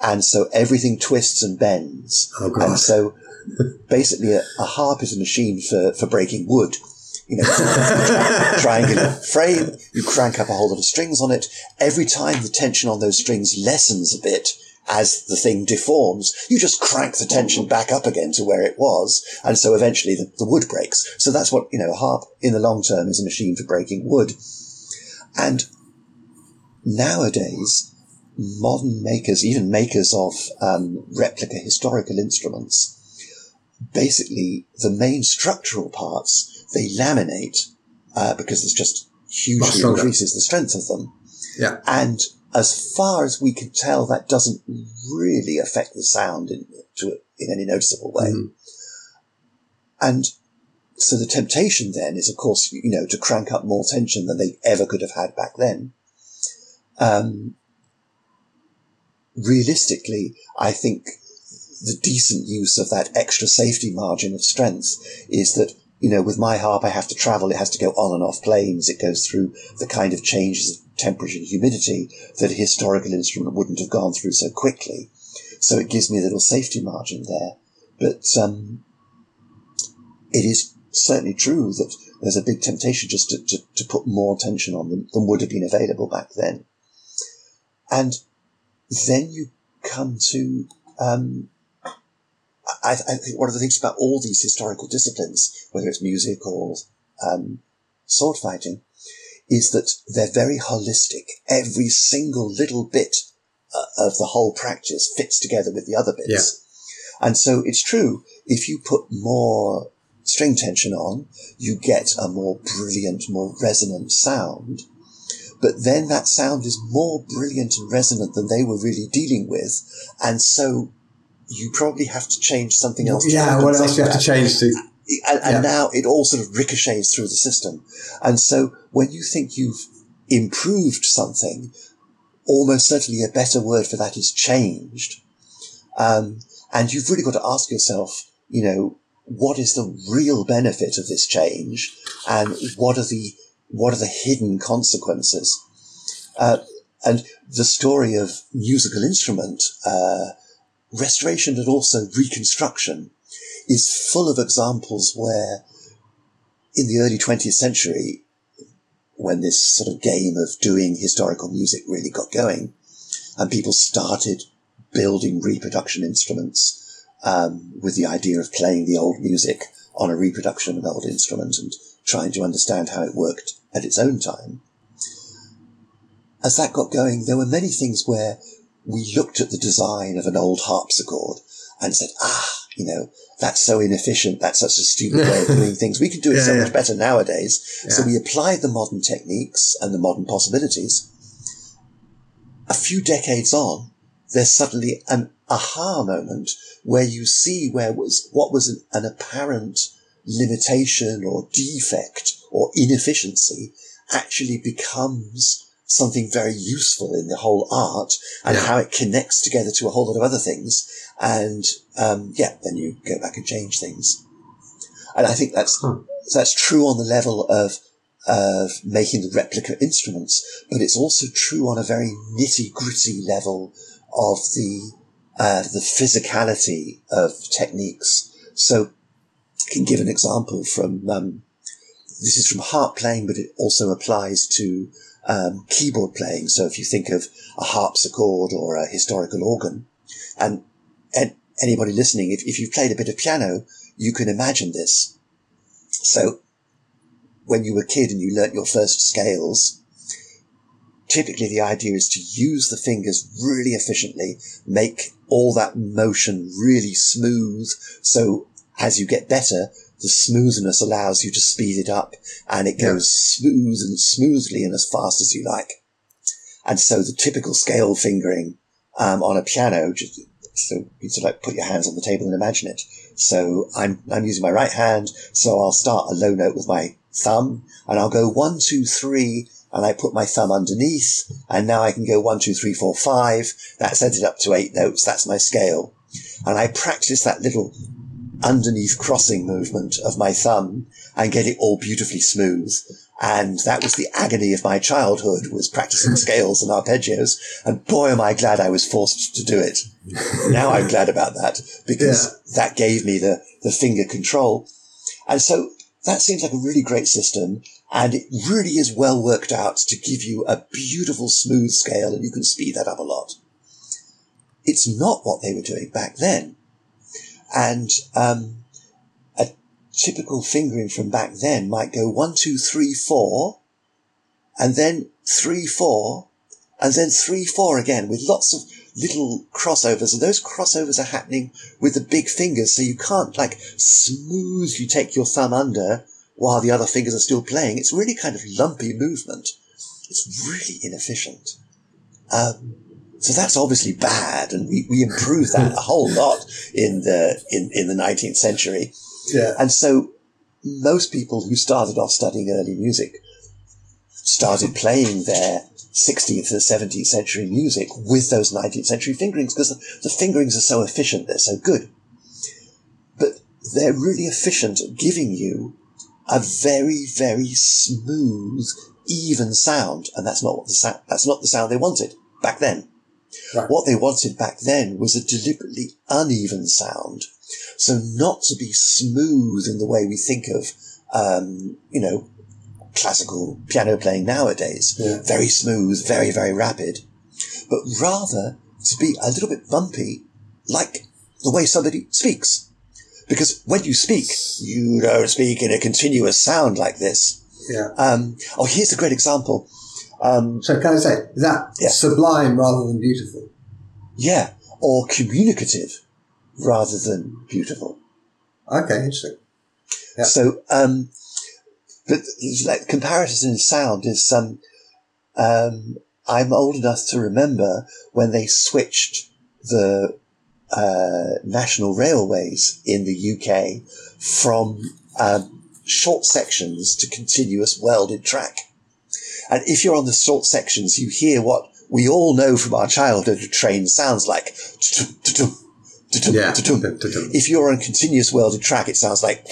[SPEAKER 2] And so everything twists and bends.
[SPEAKER 1] Oh, God.
[SPEAKER 2] and so basically a, a harp is a machine for, for breaking wood. You know, triangular frame, you crank up a whole lot of strings on it. Every time the tension on those strings lessens a bit, as the thing deforms, you just crank the tension back up again to where it was. And so eventually the, the wood breaks. So that's what, you know, a harp in the long term is a machine for breaking wood. And nowadays, modern makers, even makers of um, replica historical instruments, basically the main structural parts they laminate uh, because this just hugely increases the strength of them.
[SPEAKER 1] Yeah.
[SPEAKER 2] And as far as we can tell, that doesn't really affect the sound in, to, in any noticeable way.
[SPEAKER 1] Mhm.
[SPEAKER 2] And so the temptation then is, of course, you know, to crank up more tension than they ever could have had back then. Um, realistically, I think the decent use of that extra safety margin of strength is that, you know, with my harp, I have to travel. It has to go on and off planes. It goes through the kind of changes of temperature and humidity that a historical instrument wouldn't have gone through so quickly. So it gives me a little safety margin there. But, um, it is certainly true that there's a big temptation just to, to, to put more tension on them than would have been available back then. And then you come to, um, I, I think one of the things about all these historical disciplines, whether it's music or um, sword fighting, is that they're very holistic. Every single little bit uh, of the whole practice fits together with the other bits. And so it's true, if you put more string tension on, you get a more brilliant, more resonant sound. But then that sound is more brilliant and resonant than they were really dealing with. And so you probably have to change something else. to
[SPEAKER 1] Yeah, what else do you have to change to?
[SPEAKER 2] And, and
[SPEAKER 1] Yeah.
[SPEAKER 2] now it all sort of ricochets through the system. And so when you think you've improved something, almost certainly a better word for that is changed. Um, and you've really got to ask yourself, you know, what is the real benefit of this change and what are the, what are the hidden consequences? Uh, and the story of musical instrument, uh, restoration and also reconstruction is full of examples where in the early 20th century, when this sort of game of doing historical music really got going and people started building reproduction instruments um, with the idea of playing the old music on a reproduction of an old instrument and trying to understand how it worked at its own time. As that got going, there were many things where we looked at the design of an old harpsichord and said, ah, you know, that's so inefficient. That's such a stupid way of doing things. We can do it yeah, so yeah. much better nowadays. Yeah. So we applied the modern techniques and the modern possibilities. A few decades on, there's suddenly an aha moment where you see where was what was an, an apparent limitation or defect or inefficiency actually becomes something very useful in the whole art and yeah. how it connects together to a whole lot of other things. And, um, yeah, then you go back and change things. And I think that's, hmm. that's true on the level of, of making the replica instruments, but it's also true on a very nitty gritty level of the, uh, the physicality of techniques. So I can give an example from, um, this is from harp playing, but it also applies to um, keyboard playing. So if you think of a harpsichord or a historical organ, and, anybody listening, if, if you've played a bit of piano, you can imagine this. So when you were a kid and you learnt your first scales, typically the idea is to use the fingers really efficiently, make all that motion really smooth. So as you get better, the smoothness allows you to speed it up and it goes yeah. smooth and smoothly and as fast as you like. And so the typical scale fingering um, on a piano, just, so you sort of like put your hands on the table and imagine it. So I'm I'm using my right hand, so I'll start a low note with my thumb, and I'll go one, two, three, and I put my thumb underneath, and now I can go one, two, three, four, five. That sends it up to eight notes. That's my scale, and I practice that little underneath crossing movement of my thumb and get it all beautifully smooth. And that was the agony of my childhood was practicing scales and arpeggios. And boy, am I glad I was forced to do it. now I'm glad about that because yeah. that gave me the, the finger control. And so that seems like a really great system. And it really is well worked out to give you a beautiful smooth scale and you can speed that up a lot. It's not what they were doing back then. And um, a typical fingering from back then might go one, two, three, four, and then three, four, and then three, four again with lots of little crossovers. And those crossovers are happening with the big fingers. So you can't like smoothly take your thumb under while the other fingers are still playing. It's really kind of lumpy movement. It's really inefficient. Um, so that's obviously bad, and we, we improved that a whole lot in the in, in the 19th century.
[SPEAKER 1] Yeah.
[SPEAKER 2] And so most people who started off studying early music started playing their 16th and 17th century music with those 19th century fingerings because the, the fingerings are so efficient, they're so good. But they're really efficient at giving you a very, very smooth, even sound, and that's not what the sound, that's not the sound they wanted back then. Right. What they wanted back then was a deliberately uneven sound. So not to be smooth in the way we think of, um, you know, classical piano playing nowadays. Yeah. Very smooth, very, very rapid. But rather to be a little bit bumpy, like the way somebody speaks. Because when you speak, you don't speak in a continuous sound like this.
[SPEAKER 1] Yeah.
[SPEAKER 2] Um, oh, here's a great example. Um,
[SPEAKER 1] so can I say, is that yeah. sublime rather than beautiful?
[SPEAKER 2] Yeah, or communicative rather than beautiful.
[SPEAKER 1] Okay, interesting.
[SPEAKER 2] Yeah. So, um, but like comparison in sound is um, um, I'm old enough to remember when they switched the uh, national railways in the UK from um, short sections to continuous welded track. And if you're on the short sections, you hear what we all know from our childhood a train sounds like.
[SPEAKER 1] Yeah.
[SPEAKER 2] If you're on continuous welded track, it sounds like.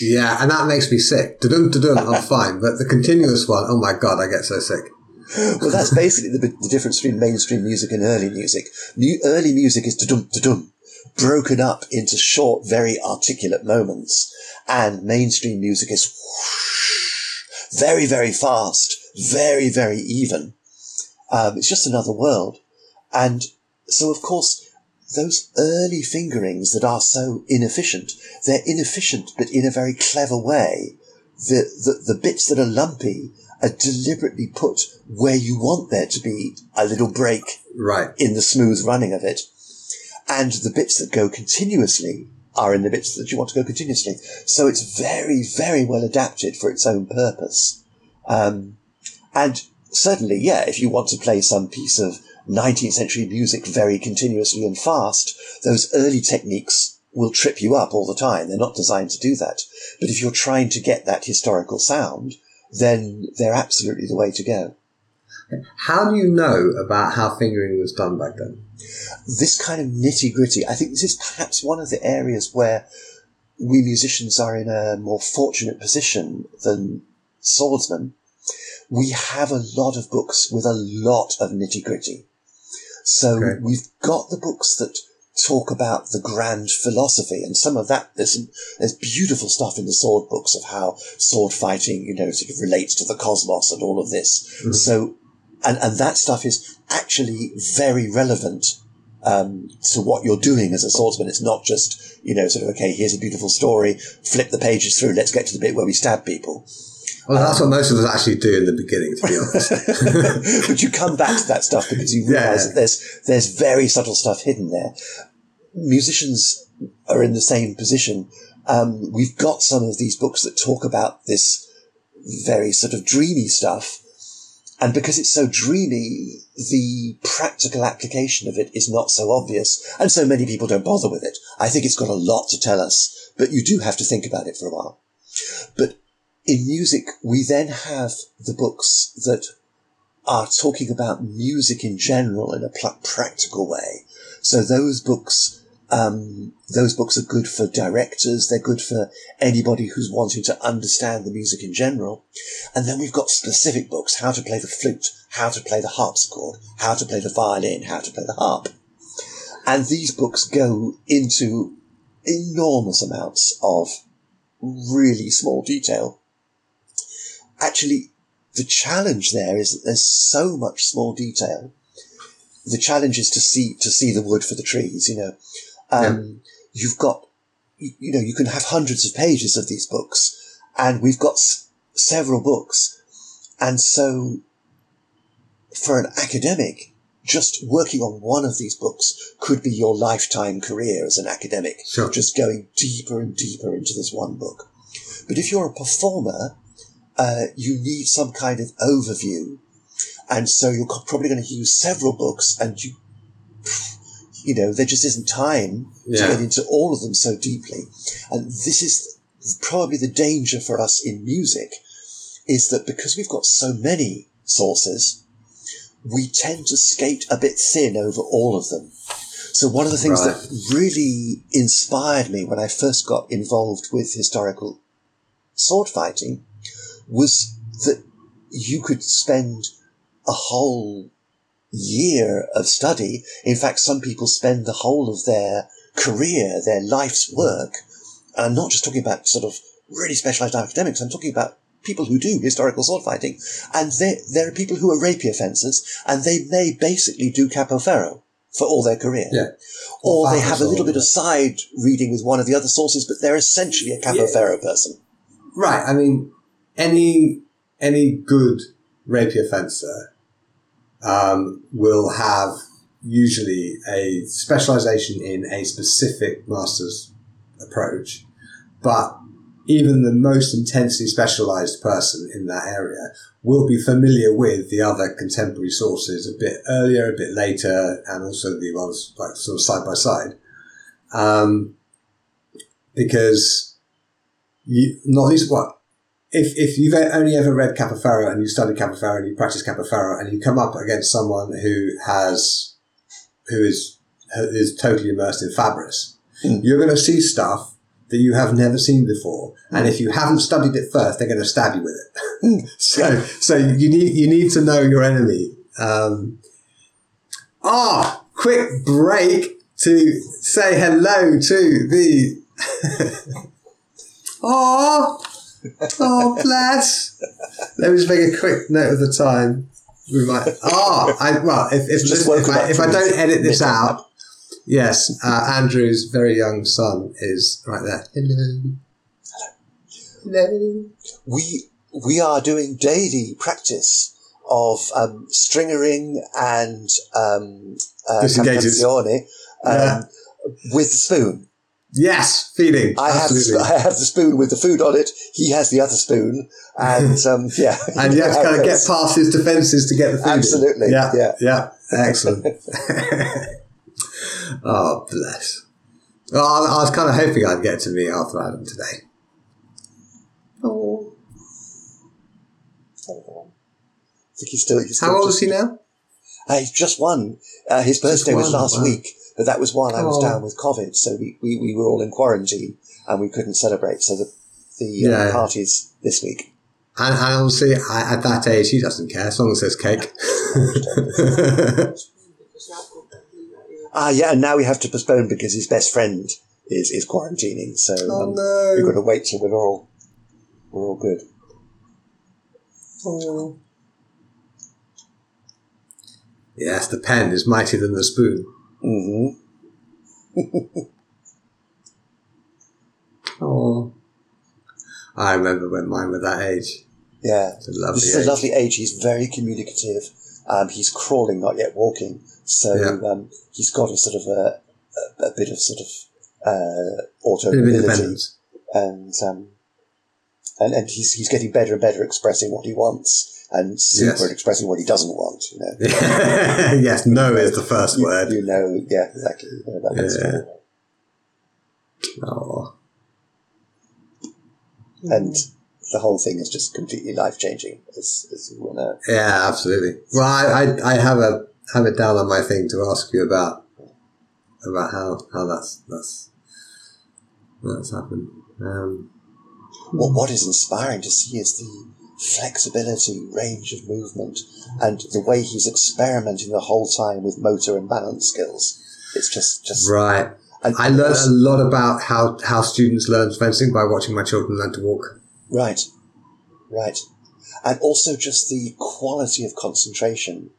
[SPEAKER 1] Yeah, and that makes me sick. I'm fine, but the continuous one, oh my god, I get so sick.
[SPEAKER 2] well, that's basically the, the, difference between mainstream music and early music. New, early music is da-dum, da-dum, broken up into short, very articulate moments, and mainstream music is very, very fast, very, very even. Um, it's just another world. And so, of course, those early fingerings that are so inefficient, they're inefficient, but in a very clever way. The, the, the bits that are lumpy are deliberately put where you want there to be a little break
[SPEAKER 1] right.
[SPEAKER 2] in the smooth running of it. And the bits that go continuously are in the bits that you want to go continuously. So it's very, very well adapted for its own purpose. Um, and certainly, yeah, if you want to play some piece of 19th century music very continuously and fast, those early techniques will trip you up all the time. They're not designed to do that. But if you're trying to get that historical sound, then they're absolutely the way to go.
[SPEAKER 1] How do you know about how fingering was done back then?
[SPEAKER 2] This kind of nitty gritty, I think this is perhaps one of the areas where we musicians are in a more fortunate position than swordsmen. We have a lot of books with a lot of nitty gritty. So okay. we've got the books that talk about the grand philosophy and some of that there's there's beautiful stuff in the sword books of how sword fighting you know sort of relates to the cosmos and all of this mm-hmm. so and and that stuff is actually very relevant um, to what you're doing as a swordsman it's not just you know sort of okay here's a beautiful story flip the pages through let's get to the bit where we stab people
[SPEAKER 1] well, that's what most of us actually do in the beginning, to be honest.
[SPEAKER 2] but you come back to that stuff because you realise yeah. that there's there's very subtle stuff hidden there. Musicians are in the same position. Um, we've got some of these books that talk about this very sort of dreamy stuff, and because it's so dreamy, the practical application of it is not so obvious, and so many people don't bother with it. I think it's got a lot to tell us, but you do have to think about it for a while. But in music, we then have the books that are talking about music in general in a practical way. So those books, um, those books are good for directors. They're good for anybody who's wanting to understand the music in general. And then we've got specific books, how to play the flute, how to play the harpsichord, how to play the violin, how to play the harp. And these books go into enormous amounts of really small detail actually, the challenge there is that there's so much small detail. The challenge is to see to see the wood for the trees. You know, um, yeah. you've got you, know you can have hundreds of pages of these books, and we've got s- several books, and so for an academic, just working on one of these books could be your lifetime career as an academic.
[SPEAKER 1] Sure.
[SPEAKER 2] Just going deeper and deeper into this one book. But if you're a performer, uh, you need some kind of overview. And so you're probably going to use several books and you, you know, there just isn't time yeah. to get into all of them so deeply. And this is probably the danger for us in music is that because we've got so many sources, we tend to skate a bit thin over all of them. So one of the things right. that really inspired me when I first got involved with historical sword fighting was that you could spend a whole year of study. In fact, some people spend the whole of their career, their life's work. And I'm not just talking about sort of really specialized academics. I'm talking about people who do historical sword fighting. And there, there are people who are rapier fencers and they may basically do Capoferro for all their career.
[SPEAKER 1] Yeah.
[SPEAKER 2] Or, or they have a little bit of side reading with one of the other sources, but they're essentially a Capoferro yeah. person.
[SPEAKER 1] Right. I mean, any any good rapier fencer um, will have usually a specialization in a specific master's approach, but even the most intensely specialized person in that area will be familiar with the other contemporary sources a bit earlier, a bit later, and also the ones like sort of side by side. Um, because you, not least what if, if you've only ever read Capoferro and you study Capoferro and you practice Capoferro and you come up against someone who has, who is, who is totally immersed in Fabris, mm. you're going to see stuff that you have never seen before. And if you haven't studied it first, they're going to stab you with it. Hmm. so, so you need, you need to know your enemy. Um, ah, quick break to say hello to the, oh, oh, bless. Let me just make a quick note of the time. We might. Ah, oh, I well, if if, if, I, if I don't edit this out, Yes, uh, Andrew's very young son is right there. Hello.
[SPEAKER 2] Hello. We we are doing daily practice of um, stringering and um, uh, cavazione, um, yeah. with the spoon.
[SPEAKER 1] Yes, feeding.
[SPEAKER 2] I have, I have the spoon with the food on it. He has the other spoon, and um, yeah,
[SPEAKER 1] and you have to kind of get past his defences to get the food.
[SPEAKER 2] Absolutely,
[SPEAKER 1] in. yeah, yeah, yeah. Excellent. oh, bless. Well, I, was kind of hoping I'd get to meet Arthur Adam today.
[SPEAKER 2] Oh. I think he's still. He's still
[SPEAKER 1] How old is he now?
[SPEAKER 2] Uh, he's just one. Uh, his birthday was last week. But that was while I was oh. down with COVID, so we, we, we, were all in quarantine and we couldn't celebrate. So the the uh, yeah. party's this week.
[SPEAKER 1] And, and honestly, I, at that age, he doesn't care as long as there's cake.
[SPEAKER 2] ah, yeah, and now we have to postpone because his best friend is, is quarantining. So
[SPEAKER 1] oh, um, no.
[SPEAKER 2] we've got to wait till we're all we're all good.
[SPEAKER 1] Oh. Yes, the pen is mightier than the spoon.
[SPEAKER 2] Mm-hmm.
[SPEAKER 1] oh, I remember when mine were that age.
[SPEAKER 2] Yeah,
[SPEAKER 1] it's a lovely
[SPEAKER 2] this is a lovely age. He's very communicative. Um, he's crawling, not yet walking. So yeah. um, he's got a sort of a, a, a bit of sort of uh, auto and um, and and he's he's getting better and better expressing what he wants and super yes. expressing what he doesn't want. You know.
[SPEAKER 1] yes, no is the first
[SPEAKER 2] you,
[SPEAKER 1] word.
[SPEAKER 2] You know, yeah, exactly. You know,
[SPEAKER 1] yeah. Oh.
[SPEAKER 2] And the whole thing is just completely life changing, as, as you know.
[SPEAKER 1] Yeah, absolutely. Well, I, I, I have a have it down on my thing to ask you about about how how that's that's that's happened. Um,
[SPEAKER 2] well, what is inspiring to see is the flexibility, range of movement, and the way he's experimenting the whole time with motor and balance skills. It's just, just
[SPEAKER 1] right. And I learned a lot about how, how students learn fencing by watching my children learn to walk.
[SPEAKER 2] Right, right, and also just the quality of concentration.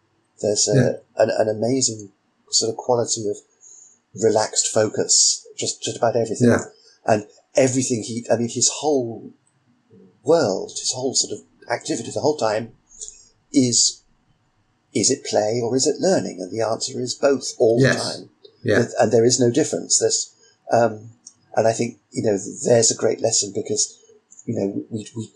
[SPEAKER 2] There's a, yeah. an, an amazing sort of quality of relaxed focus, just just about everything,
[SPEAKER 1] yeah.
[SPEAKER 2] and everything he. I mean, his whole world, his whole sort of activity the whole time is is it play or is it learning? And the answer is both all yes. the time.
[SPEAKER 1] Yeah.
[SPEAKER 2] And there is no difference. There's, um, and I think, you know, there's a great lesson because, you know, we, we,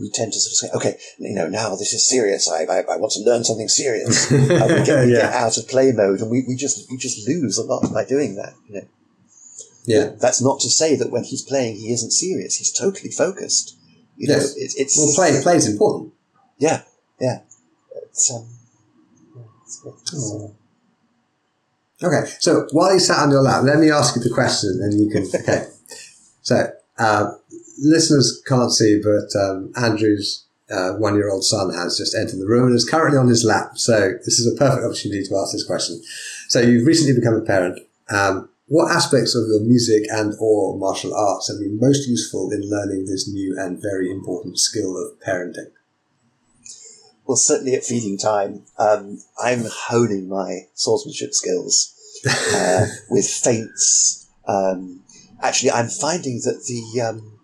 [SPEAKER 2] we tend to sort of say, okay, you know, now this is serious. I, I, I want to learn something serious. and we, get, we yeah. get, out of play mode and we, we just, we just lose a lot by doing that, you know.
[SPEAKER 1] Yeah.
[SPEAKER 2] That's not to say that when he's playing, he isn't serious. He's totally focused. You yes. know, it, it's
[SPEAKER 1] well, play play is important.
[SPEAKER 2] Yeah, yeah. It's um. it's
[SPEAKER 1] oh. Okay, so while you sat on your lap, let me ask you the question, and you can. Okay, so uh, listeners can't see, but um, Andrew's uh, one-year-old son has just entered the room and is currently on his lap. So this is a perfect opportunity to ask this question. So you've recently become a parent. Um, what aspects of your music and or martial arts have been most useful in learning this new and very important skill of parenting?
[SPEAKER 2] Well, certainly at feeding time, um, I'm honing my swordsmanship skills uh, with feints. Um, actually, I'm finding that the um,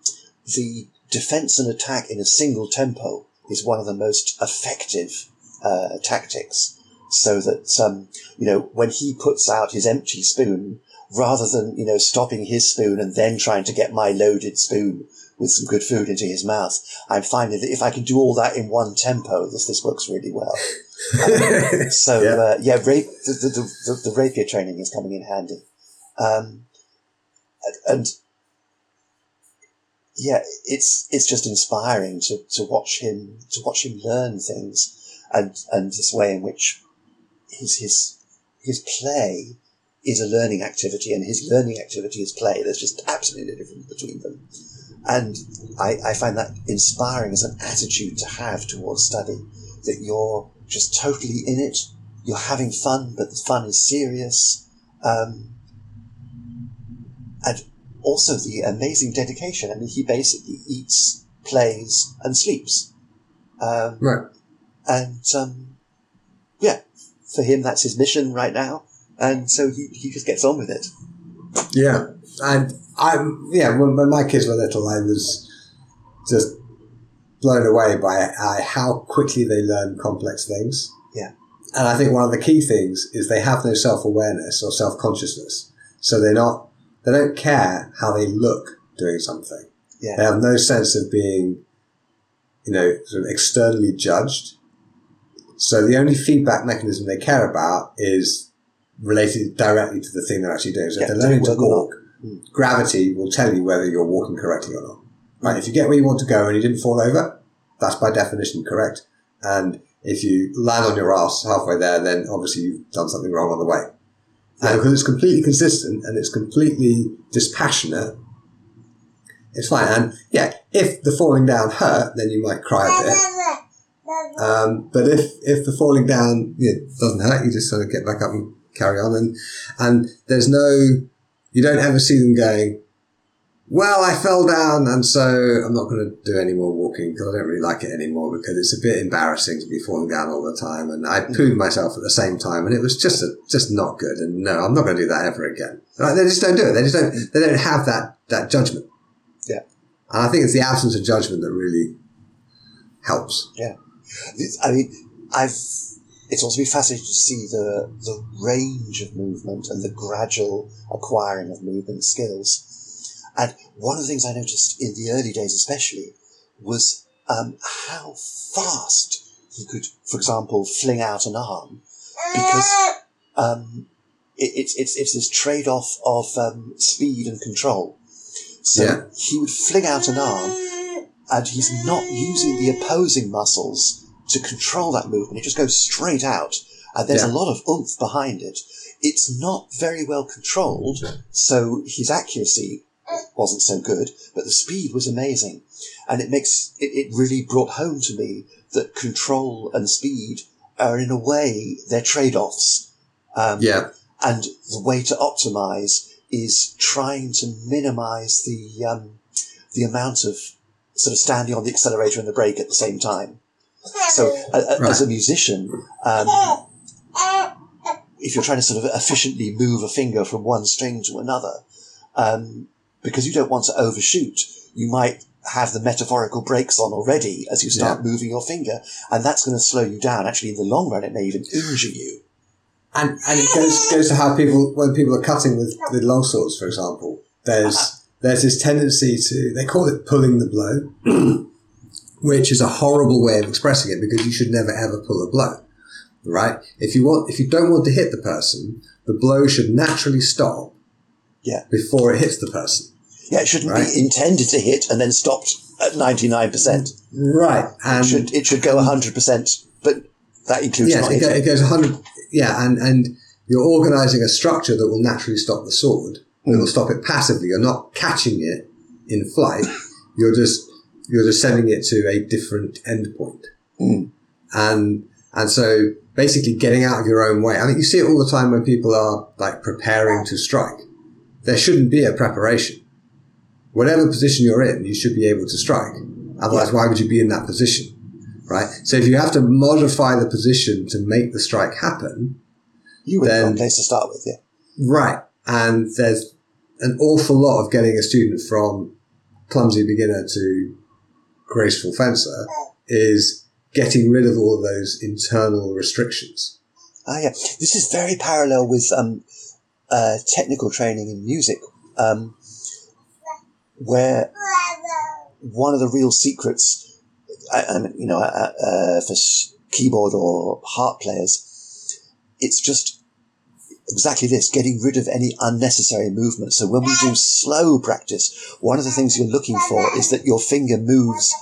[SPEAKER 2] the defense and attack in a single tempo is one of the most effective uh, tactics. So that um, you know when he puts out his empty spoon, rather than, you know, stopping his spoon and then trying to get my loaded spoon with some good food into his mouth. I'm finding that if I can do all that in one tempo, this, this works really well. Um, so, yeah, uh, yeah rape, the, the, the, the, rapier training is coming in handy. Um, and yeah, it's, it's just inspiring to, to watch him, to watch him learn things and, and this way in which his, his, his play is a learning activity and his learning activity is play. There's just absolutely no difference between them. And I, I find that inspiring as an attitude to have towards study, that you're just totally in it. You're having fun, but the fun is serious. Um, and also the amazing dedication. I mean, he basically eats, plays, and sleeps. Um,
[SPEAKER 1] right.
[SPEAKER 2] And, um, yeah, for him, that's his mission right now and so he, he just gets on with it.
[SPEAKER 1] Yeah, and I'm yeah. When, when my kids were little, I was just blown away by uh, how quickly they learn complex things.
[SPEAKER 2] Yeah,
[SPEAKER 1] and I think one of the key things is they have no self awareness or self consciousness, so they're not they don't care how they look doing something.
[SPEAKER 2] Yeah.
[SPEAKER 1] They have no sense of being, you know, sort of externally judged. So the only feedback mechanism they care about is related directly to the thing they're actually doing. So yeah, if they're learning to walk, gravity will tell you whether you're walking correctly or not. Right? If you get where you want to go and you didn't fall over, that's by definition correct. And if you land on your ass halfway there, then obviously you've done something wrong on the way. And because it's completely consistent and it's completely dispassionate, it's fine. And yeah, if the falling down hurt, then you might cry a bit. Um, but if, if the falling down you know, doesn't hurt, you just sort of get back up and carry on. And, and there's no, you don't ever see them going, well, I fell down and so I'm not going to do any more walking because I don't really like it anymore because it's a bit embarrassing to be falling down all the time. And I mm. pooed myself at the same time and it was just, a, just not good. And no, I'm not going to do that ever again. They just don't do it. They just don't, they don't have that, that judgment.
[SPEAKER 2] Yeah.
[SPEAKER 1] And I think it's the absence of judgment that really helps.
[SPEAKER 2] Yeah. I mean, I've, it's also fascinating to see the, the range of movement and the gradual acquiring of movement skills and one of the things I noticed in the early days, especially, was um, how fast he could, for example, fling out an arm, because um, it, it's it's it's this trade off of um, speed and control. So yeah. he would fling out an arm, and he's not using the opposing muscles to control that movement. It just goes straight out, and there's yeah. a lot of oomph behind it. It's not very well controlled, so his accuracy wasn't so good, but the speed was amazing. And it makes, it, it really brought home to me that control and speed are in a way, they're trade-offs.
[SPEAKER 1] Um, yeah.
[SPEAKER 2] And the way to optimize is trying to minimize the, um, the amount of sort of standing on the accelerator and the brake at the same time. So uh, right. as a musician, um, if you're trying to sort of efficiently move a finger from one string to another, um, because you don't want to overshoot. You might have the metaphorical brakes on already as you start yeah. moving your finger, and that's going to slow you down. Actually, in the long run, it may even injure you.
[SPEAKER 1] And and it goes goes to how people when people are cutting with with long swords, for example, there's uh-huh. there's this tendency to they call it pulling the blow, which is a horrible way of expressing it because you should never ever pull a blow, right? If you want if you don't want to hit the person, the blow should naturally stop
[SPEAKER 2] yeah.
[SPEAKER 1] before it hits the person.
[SPEAKER 2] Yeah, it shouldn't right? be intended to hit and then stopped at 99%.
[SPEAKER 1] Right.
[SPEAKER 2] And it should, it should go 100%, but that includes
[SPEAKER 1] yes, it, go, it, goes 100 Yeah, and, and you're organizing a structure that will naturally stop the sword. Mm. It will stop it passively. You're not catching it in flight. You're just, you're just sending it to a different endpoint.
[SPEAKER 2] Mm.
[SPEAKER 1] And, and so basically getting out of your own way. I think you see it all the time when people are like preparing to strike there shouldn't be a preparation. Whatever position you're in, you should be able to strike. Otherwise, why would you be in that position? Right? So if you have to modify the position to make the strike happen,
[SPEAKER 2] you would then, a place to start with, yeah.
[SPEAKER 1] Right. And there's an awful lot of getting a student from clumsy beginner to graceful fencer is getting rid of all of those internal restrictions.
[SPEAKER 2] Ah, yeah. This is very parallel with um, uh, technical training in music, um, where one of the real secrets, and you know, uh, uh, for keyboard or harp players, it's just exactly this: getting rid of any unnecessary movement. So when we do slow practice, one of the things you're looking for is that your finger moves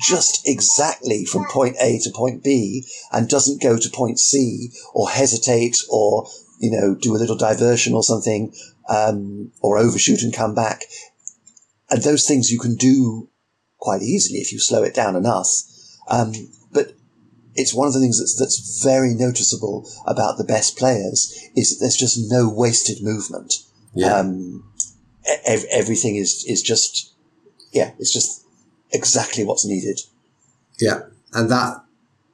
[SPEAKER 2] just exactly from point A to point B and doesn't go to point C or hesitate or you know, do a little diversion or something, um, or overshoot and come back. And those things you can do quite easily if you slow it down enough. Um, but it's one of the things that's, that's very noticeable about the best players is that there's just no wasted movement.
[SPEAKER 1] Yeah.
[SPEAKER 2] Um, ev- everything is, is just, yeah, it's just exactly what's needed.
[SPEAKER 1] Yeah. And that,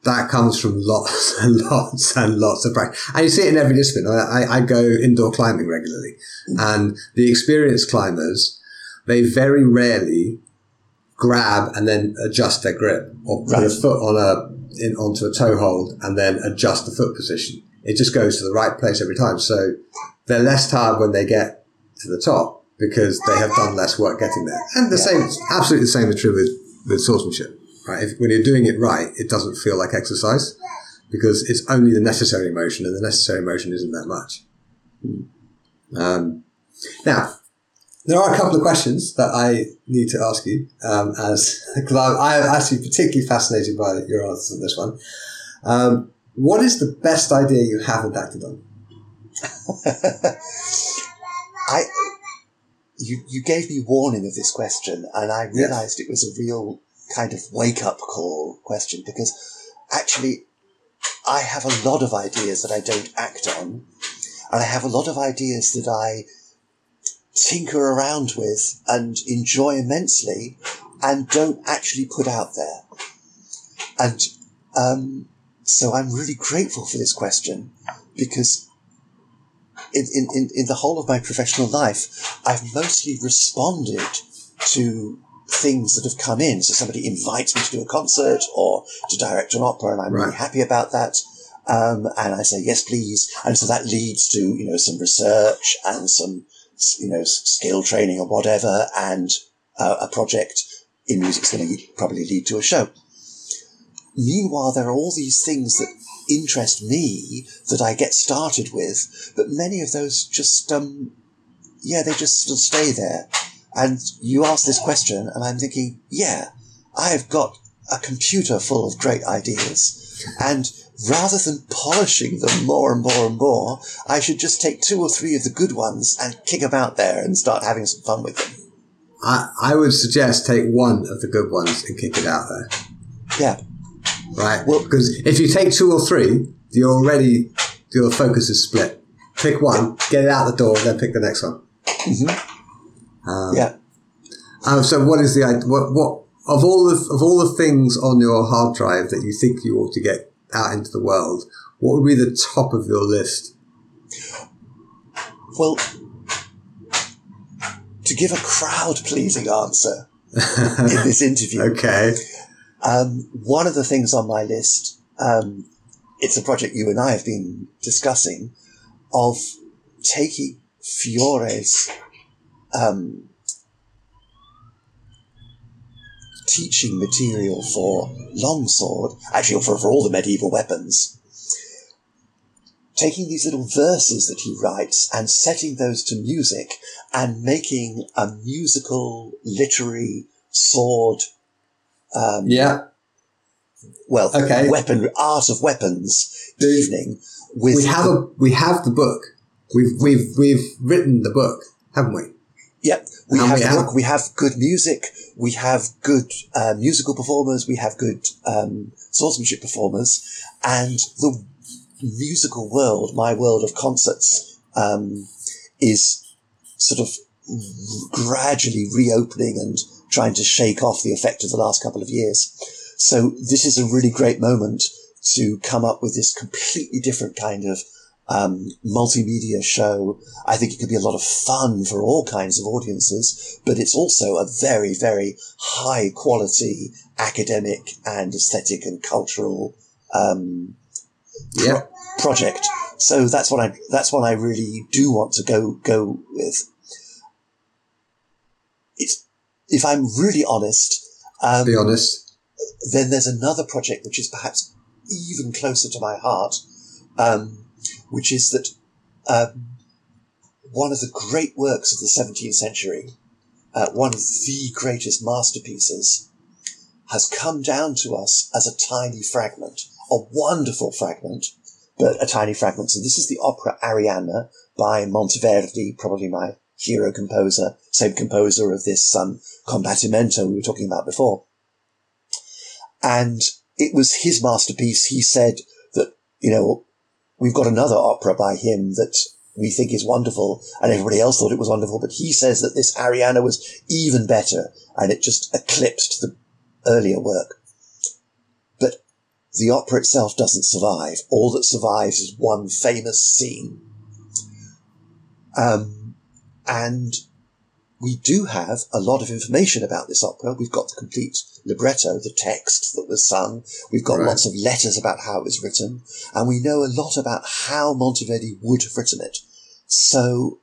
[SPEAKER 1] that comes from lots and lots and lots of practice. And you see it in every discipline. I, I go indoor climbing regularly and the experienced climbers, they very rarely grab and then adjust their grip or put right. a foot on a, in, onto a toe hold and then adjust the foot position. It just goes to the right place every time. So they're less tired when they get to the top because they have done less work getting there. And the yeah. same, absolutely the same is true with, with swordsmanship right? If, when you're doing it right, it doesn't feel like exercise because it's only the necessary motion, and the necessary motion isn't that much. Um, now, there are a couple of questions that I need to ask you, um, as because I'm actually particularly fascinated by your answers on this one. Um, what is the best idea you haven't acted on?
[SPEAKER 2] I, you, you gave me warning of this question, and I realised it was a real kind of wake up call question because actually I have a lot of ideas that I don't act on and I have a lot of ideas that I tinker around with and enjoy immensely and don't actually put out there. And um, so I'm really grateful for this question because in, in, in the whole of my professional life, I've mostly responded to things that have come in. So somebody invites me to do a concert or to direct an opera, and I'm right. really happy about that. Um, and I say yes, please. And so that leads to you know some research and some you know skill training or whatever, and uh, a project in music is going to probably lead to a show. Meanwhile, there are all these things that interest me that I get started with, but many of those just um, yeah, they just sort of stay there. And you ask this question, and I'm thinking, yeah, I've got a computer full of great ideas. And rather than polishing them more and more and more, I should just take two or three of the good ones and kick them out there and start having some fun with them.
[SPEAKER 1] I, I would suggest take one of the good ones and kick it out there.
[SPEAKER 2] Yeah.
[SPEAKER 1] Right. Well, because if you take two or three, you're already, your focus is split. Pick one, get it out the door, then pick the next one.
[SPEAKER 2] Mm-hmm. Um, yeah.
[SPEAKER 1] Um, so what is the what what of all the of all the things on your hard drive that you think you ought to get out into the world? What would be the top of your list?
[SPEAKER 2] Well, to give a crowd pleasing answer in this interview.
[SPEAKER 1] okay.
[SPEAKER 2] Um, one of the things on my list, um, it's a project you and I have been discussing, of taking Fiore's um, teaching material for longsword, actually for, for all the medieval weapons, taking these little verses that he writes and setting those to music and making a musical, literary sword. Um,
[SPEAKER 1] yeah.
[SPEAKER 2] Well, okay. weapon art of weapons the, evening. With
[SPEAKER 1] we have
[SPEAKER 2] the,
[SPEAKER 1] a we have the book. We've we've we've written the book, haven't we?
[SPEAKER 2] Yep, we have, we have, we have good music. We have good uh, musical performers. We have good um, swordsmanship performers, and the musical world, my world of concerts, um, is sort of gradually reopening and trying to shake off the effect of the last couple of years. So this is a really great moment to come up with this completely different kind of um, multimedia show. I think it could be a lot of fun for all kinds of audiences, but it's also a very, very high quality academic and aesthetic and cultural um,
[SPEAKER 1] yeah.
[SPEAKER 2] pro- project. So that's what I that's what I really do want to go go with. It's if I'm really honest. Um,
[SPEAKER 1] be honest.
[SPEAKER 2] Then there's another project which is perhaps even closer to my heart. Um, which is that um, one of the great works of the 17th century, uh, one of the greatest masterpieces, has come down to us as a tiny fragment, a wonderful fragment, but a tiny fragment. So this is the opera Arianna by Monteverdi, probably my hero composer, same composer of this um, Combattimento we were talking about before. And it was his masterpiece. He said that, you know, we've got another opera by him that we think is wonderful, and everybody else thought it was wonderful, but he says that this Arianna was even better, and it just eclipsed the earlier work. But the opera itself doesn't survive. All that survives is one famous scene. Um, and we do have a lot of information about this opera. We've got the complete libretto, the text that was sung. We've got right. lots of letters about how it was written, and we know a lot about how Monteverdi would have written it. So,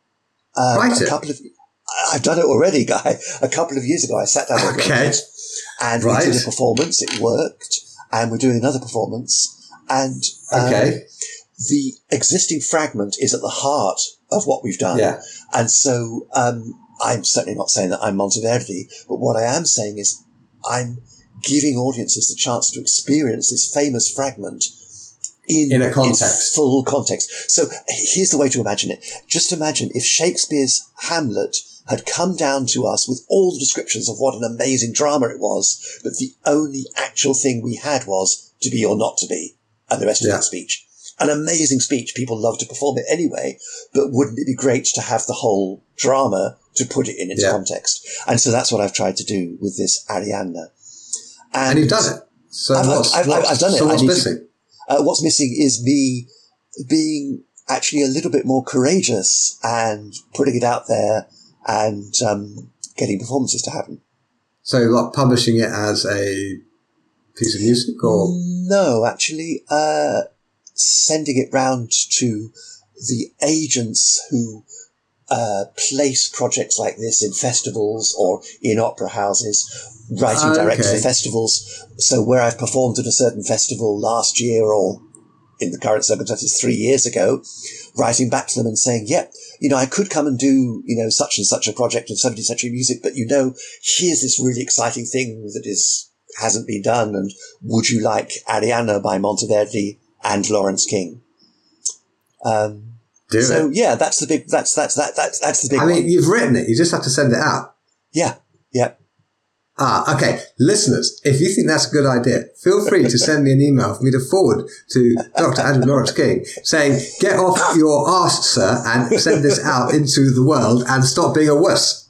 [SPEAKER 2] um, a couple of I've done it already, guy. A couple of years ago, I sat down okay. it, and right. we did a performance. It worked, and we're doing another performance, and um, okay. the existing fragment is at the heart of what we've done.
[SPEAKER 1] Yeah.
[SPEAKER 2] And so um, I'm certainly not saying that I'm Monteverdi, but what I am saying is I'm giving audiences the chance to experience this famous fragment in,
[SPEAKER 1] in a context,
[SPEAKER 2] full context. So here's the way to imagine it. Just imagine if Shakespeare's Hamlet had come down to us with all the descriptions of what an amazing drama it was, but the only actual thing we had was to be or not to be, and the rest yeah. of that speech an amazing speech. People love to perform it anyway, but wouldn't it be great to have the whole drama to put it in its yeah. context? And so that's what I've tried to do with this Arianna.
[SPEAKER 1] And, and you've done it. So
[SPEAKER 2] I've,
[SPEAKER 1] what's,
[SPEAKER 2] I've, I've, I've done
[SPEAKER 1] so
[SPEAKER 2] it.
[SPEAKER 1] What's missing?
[SPEAKER 2] To, uh, what's missing is me being actually a little bit more courageous and putting it out there and um, getting performances to happen.
[SPEAKER 1] So, like publishing it as a piece of music, or
[SPEAKER 2] no? Actually, uh, sending it round to the agents who uh, place projects like this in festivals or in opera houses, writing ah, okay. of festivals. So where I've performed at a certain festival last year or in the current circumstances three years ago, writing back to them and saying, yep, you know, I could come and do, you know, such and such a project of 17th century music, but you know, here's this really exciting thing that is, hasn't been done. And would you like Arianna by Monteverdi and Lawrence King. Um, So
[SPEAKER 1] it.
[SPEAKER 2] yeah, that's the big. That's that's that that's that's the big.
[SPEAKER 1] I
[SPEAKER 2] mean,
[SPEAKER 1] one. you've written it. You just have to send it out.
[SPEAKER 2] Yeah. Yeah.
[SPEAKER 1] Ah, okay. Listeners, if you think that's a good idea, feel free to send me an email for me to forward to Dr. Andrew Lawrence King saying, get off your arse, sir, and send this out into the world and stop being a wuss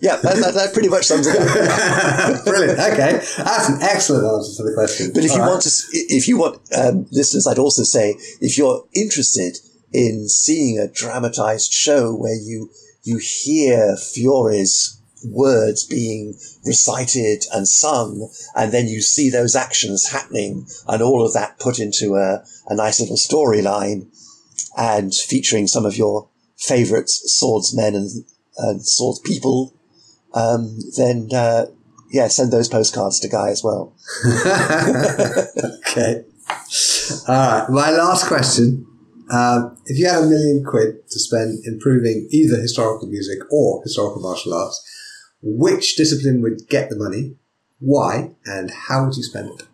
[SPEAKER 2] yeah, that, that, that, pretty much sums it
[SPEAKER 1] up. Brilliant. Okay, that's an excellent answer to the question.
[SPEAKER 2] But if All you right. want to, if you want um, listeners, I'd also say if you're interested in seeing a dramatized show where you you hear Fiore's words being recited and sung, and then you see those actions happening, and all of that put into a, a nice little storyline, and featuring some of your favorite swordsmen and and sort people, um, then uh, yeah, send those postcards to Guy as well.
[SPEAKER 1] okay. All right. My last question. Um, if you had a million quid to spend improving either historical music or historical martial arts, which discipline would get the money, why, and how would you spend it?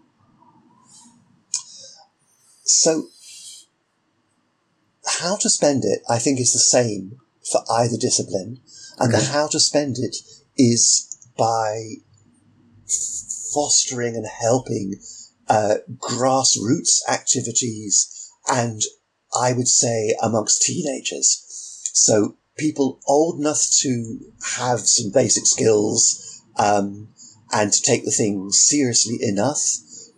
[SPEAKER 2] So, how to spend it, I think, is the same for either discipline. And the how to spend it is by fostering and helping uh, grassroots activities and I would say amongst teenagers. So people old enough to have some basic skills um, and to take the thing seriously enough,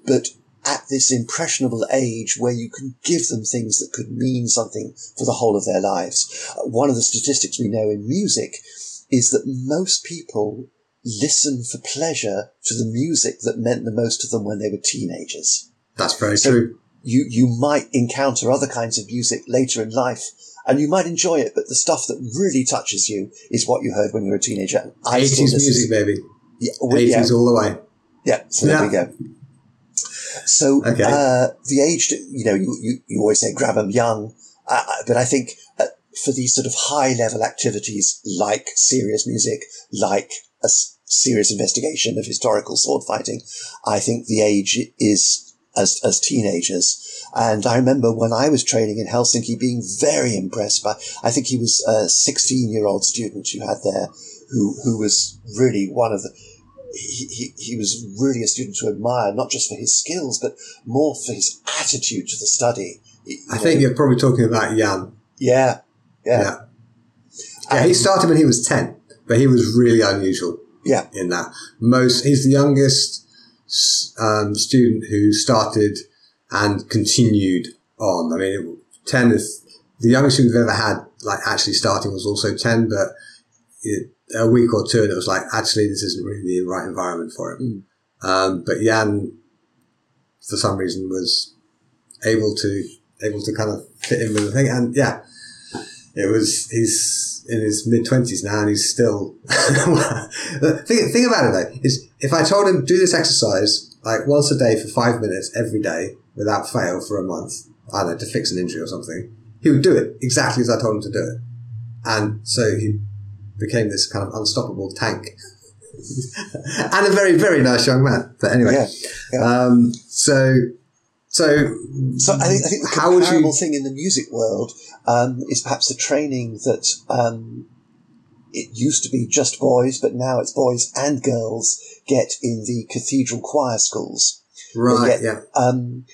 [SPEAKER 2] but at this impressionable age where you can give them things that could mean something for the whole of their lives. Uh, one of the statistics we know in music is that most people listen for pleasure to the music that meant the most to them when they were teenagers.
[SPEAKER 1] That's very so true.
[SPEAKER 2] You, you might encounter other kinds of music later in life and you might enjoy it, but the stuff that really touches you is what you heard when you were a teenager.
[SPEAKER 1] I 80s music, baby.
[SPEAKER 2] Yeah,
[SPEAKER 1] 80s yeah. all the way.
[SPEAKER 2] Yeah, so yeah. there we go. So okay. uh, the age, you know, you, you, you always say grab them young, uh, but I think uh, for these sort of high level activities like serious music, like a s- serious investigation of historical sword fighting, I think the age is as, as teenagers. And I remember when I was training in Helsinki being very impressed by, I think he was a 16 year old student you had there who, who was really one of the, he, he, he was really a student to admire, not just for his skills, but more for his attitude to the study.
[SPEAKER 1] You I know, think you're probably talking about Jan.
[SPEAKER 2] Yeah. Yeah.
[SPEAKER 1] Yeah. yeah he started when he was 10, but he was really unusual.
[SPEAKER 2] Yeah.
[SPEAKER 1] In that. Most, he's the youngest um, student who started and continued on. I mean, 10 is the youngest student we've ever had, like actually starting was also 10, but it, a week or two and it was like, actually, this isn't really the right environment for him. Mm. Um, but Jan, for some reason, was able to, able to kind of fit in with the thing. And yeah, it was, he's in his mid twenties now and he's still, the thing, thing about it though is if I told him do this exercise like once a day for five minutes every day without fail for a month, I don't know, to fix an injury or something, he would do it exactly as I told him to do it. And so he became this kind of unstoppable tank. and a very, very nice young man. But anyway, yeah, yeah. Um, so, so,
[SPEAKER 2] so I think, I think the comparable you... thing in the music world um, is perhaps the training that um, it used to be just boys, but now it's boys and girls get in the cathedral choir schools.
[SPEAKER 1] Right. Get, yeah.
[SPEAKER 2] Um,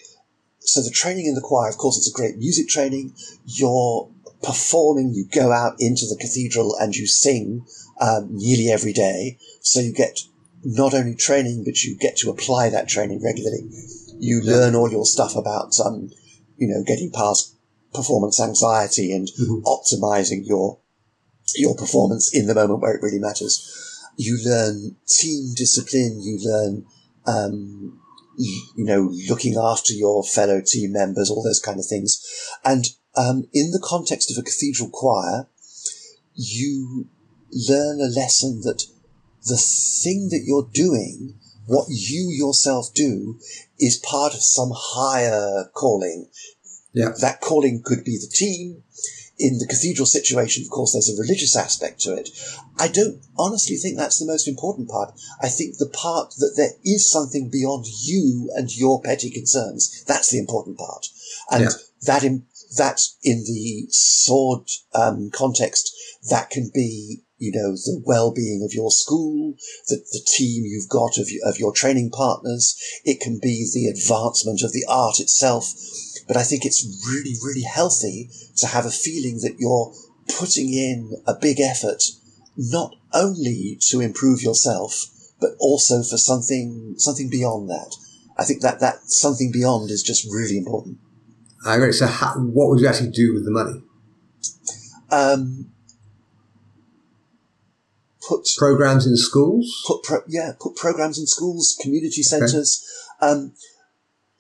[SPEAKER 2] so the training in the choir, of course, it's a great music training. You're performing, you go out into the cathedral and you sing um, nearly every day. So you get not only training, but you get to apply that training regularly. You yeah. learn all your stuff about, um, you know, getting past performance anxiety and mm-hmm. optimizing your your performance in the moment where it really matters. You learn team discipline. You learn um, you know, looking after your fellow team members, all those kind of things. And um, in the context of a cathedral choir, you learn a lesson that the thing that you're doing, what you yourself do, is part of some higher calling.
[SPEAKER 1] Yeah.
[SPEAKER 2] That calling could be the team in the cathedral situation, of course, there's a religious aspect to it. I don't honestly think that's the most important part. I think the part that there is something beyond you and your petty concerns, that's the important part. And yeah. that in, that in the sword um, context, that can be you know, the well-being of your school, the, the team you've got of, of your training partners. It can be the advancement of the art itself. But I think it's really, really healthy to have a feeling that you're putting in a big effort, not only to improve yourself, but also for something, something beyond that. I think that that something beyond is just really important.
[SPEAKER 1] I agree. So, how, what would you actually do with the money?
[SPEAKER 2] Um, put
[SPEAKER 1] programs in schools.
[SPEAKER 2] Put pro, yeah, put programs in schools, community centres. Okay. Um,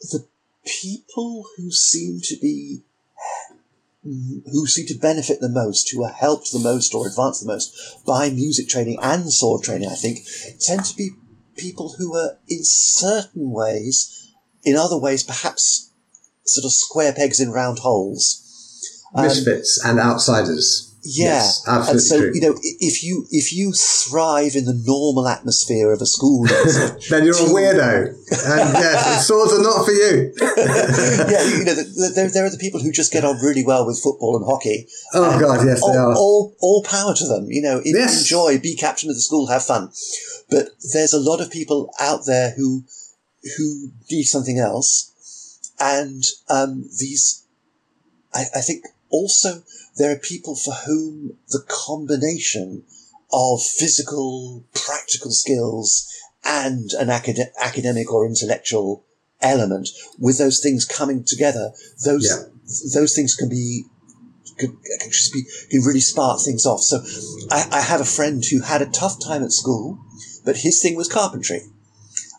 [SPEAKER 2] the people who seem to be who seem to benefit the most, who are helped the most or advanced the most by music training and sword training, I think, tend to be people who are in certain ways, in other ways, perhaps sort of square pegs in round holes.
[SPEAKER 1] Misfits um, and outsiders.
[SPEAKER 2] Yeah, yes,
[SPEAKER 1] absolutely
[SPEAKER 2] and so
[SPEAKER 1] true.
[SPEAKER 2] you know, if you if you thrive in the normal atmosphere of a school,
[SPEAKER 1] then you're a weirdo, and yes, swords are not for you.
[SPEAKER 2] yeah, you know, there, there are the people who just get on really well with football and hockey.
[SPEAKER 1] Oh god, yes,
[SPEAKER 2] all,
[SPEAKER 1] they are.
[SPEAKER 2] All, all power to them. You know, yes. enjoy, be captain of the school, have fun. But there's a lot of people out there who who need something else, and um, these, I, I think, also there are people for whom the combination of physical, practical skills and an acad- academic or intellectual element, with those things coming together, those yeah. those things can be can, can just be can really spark things off. So, I, I have a friend who had a tough time at school, but his thing was carpentry,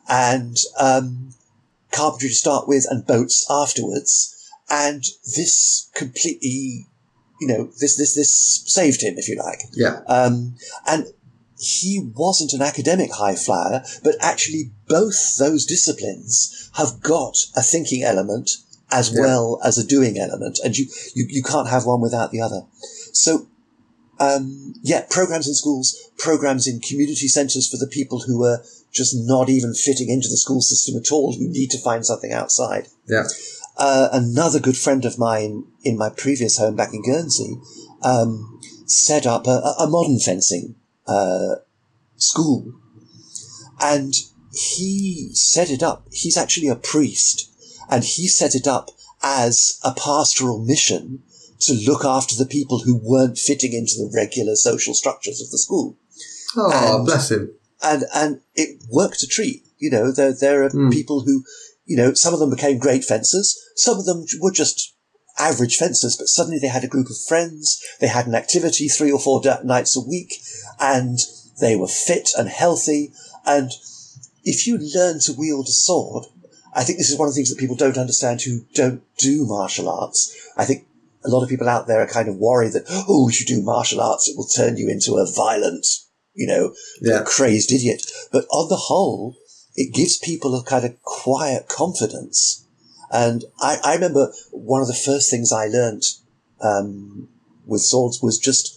[SPEAKER 2] and um, carpentry to start with, and boats afterwards. And this completely you know, this, this, this saved him, if you like.
[SPEAKER 1] Yeah.
[SPEAKER 2] Um, and he wasn't an academic high flyer, but actually both those disciplines have got a thinking element as yeah. well as a doing element. And you, you, you can't have one without the other. So, um, yeah, programs in schools, programs in community centers for the people who are just not even fitting into the school system at all, who need to find something outside.
[SPEAKER 1] Yeah.
[SPEAKER 2] Uh, another good friend of mine in my previous home back in Guernsey um, set up a, a modern fencing uh, school, and he set it up. He's actually a priest, and he set it up as a pastoral mission to look after the people who weren't fitting into the regular social structures of the school.
[SPEAKER 1] Oh, and, bless him!
[SPEAKER 2] And and it worked a treat. You know, there there are mm. people who you know, some of them became great fencers. Some of them were just average fencers, but suddenly they had a group of friends. They had an activity three or four nights a week and they were fit and healthy. And if you learn to wield a sword, I think this is one of the things that people don't understand who don't do martial arts. I think a lot of people out there are kind of worried that, oh, if you do martial arts, it will turn you into a violent, you know, yeah. crazed idiot. But on the whole, it gives people a kind of quiet confidence. And I, I remember one of the first things I learned um, with swords was just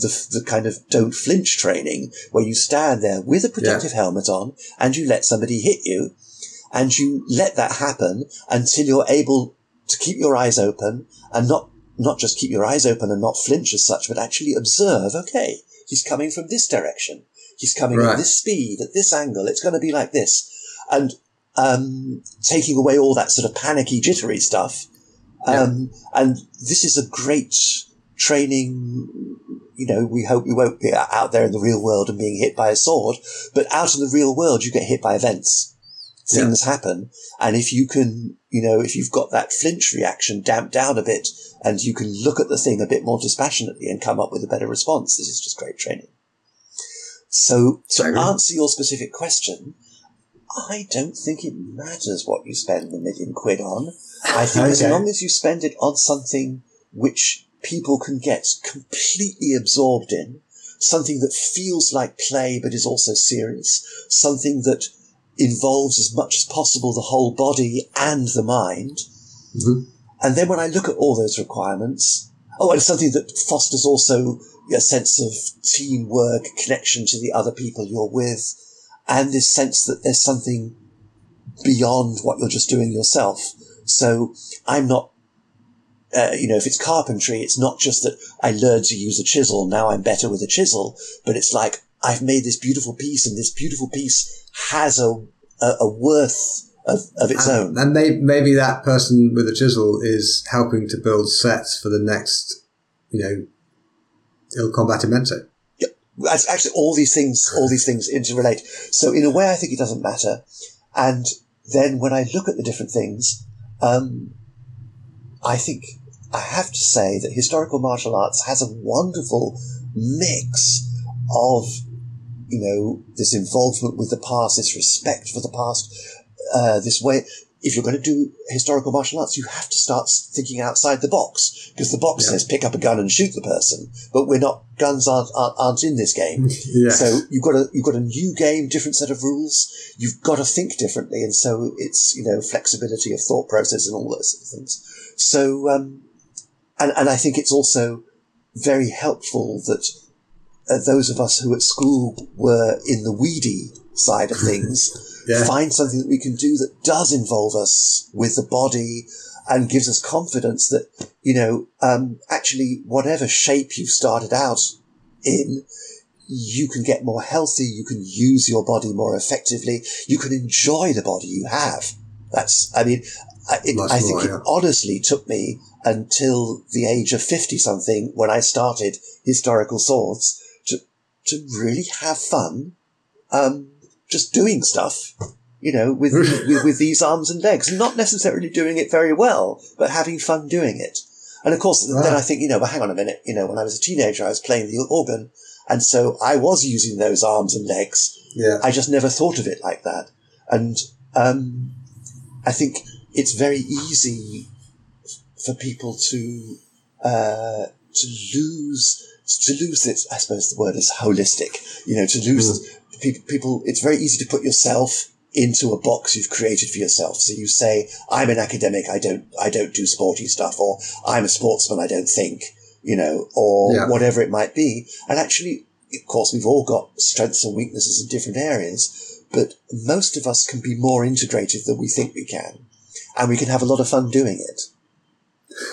[SPEAKER 2] the, the kind of don't flinch training where you stand there with a protective yeah. helmet on and you let somebody hit you and you let that happen until you're able to keep your eyes open and not not just keep your eyes open and not flinch as such, but actually observe, okay, he's coming from this direction. He's coming right. at this speed, at this angle. It's going to be like this. And, um, taking away all that sort of panicky, jittery stuff. Um, yeah. and this is a great training. You know, we hope we won't be out there in the real world and being hit by a sword, but out in the real world, you get hit by events things yeah. happen. And if you can, you know, if you've got that flinch reaction damped down a bit and you can look at the thing a bit more dispassionately and come up with a better response, this is just great training. So to answer your specific question, I don't think it matters what you spend the million quid on. I think okay. as long as you spend it on something which people can get completely absorbed in, something that feels like play but is also serious, something that involves as much as possible the whole body and the mind. Mm-hmm. And then when I look at all those requirements, oh, and something that fosters also a sense of teamwork, connection to the other people you're with, and this sense that there's something beyond what you're just doing yourself. So I'm not, uh, you know, if it's carpentry, it's not just that I learned to use a chisel, now I'm better with a chisel, but it's like I've made this beautiful piece and this beautiful piece has a, a, a worth of, of its
[SPEAKER 1] and,
[SPEAKER 2] own.
[SPEAKER 1] And they, maybe that person with a chisel is helping to build sets for the next, you know, Il Combattimento.
[SPEAKER 2] Actually all these things, all these things interrelate. So in a way, I think it doesn't matter. And then when I look at the different things, um, I think I have to say that historical martial arts has a wonderful mix of you know, this involvement with the past, this respect for the past, uh, this way. If you're going to do historical martial arts, you have to start thinking outside the box because the box yeah. says pick up a gun and shoot the person, but we're not. Guns aren't aren't, aren't in this game. yes. So you've got a you've got a new game, different set of rules. You've got to think differently, and so it's you know flexibility of thought process and all those sort of things. So um, and and I think it's also very helpful that uh, those of us who at school were in the weedy side of things yeah. find something that we can do that does involve us with the body and gives us confidence that, you know, um, actually, whatever shape you've started out in, you can get more healthy, you can use your body more effectively, you can enjoy the body you have. That's, I mean, it, I think more, yeah. it honestly took me until the age of 50 something when I started historical swords to, to really have fun, um, just doing stuff, you know, with, with, with these arms and legs, not necessarily doing it very well, but having fun doing it. And of course, then I think, you know, but hang on a minute, you know, when I was a teenager, I was playing the organ, and so I was using those arms and legs.
[SPEAKER 1] Yeah.
[SPEAKER 2] I just never thought of it like that. And um, I think it's very easy for people to uh, to lose to lose it, I suppose the word is holistic, you know, to lose mm. People, it's very easy to put yourself into a box you've created for yourself. So you say, I'm an academic, I don't, I don't do sporty stuff, or I'm a sportsman, I don't think, you know, or yeah. whatever it might be. And actually, of course, we've all got strengths and weaknesses in different areas, but most of us can be more integrated than we think we can. And we can have a lot of fun doing it.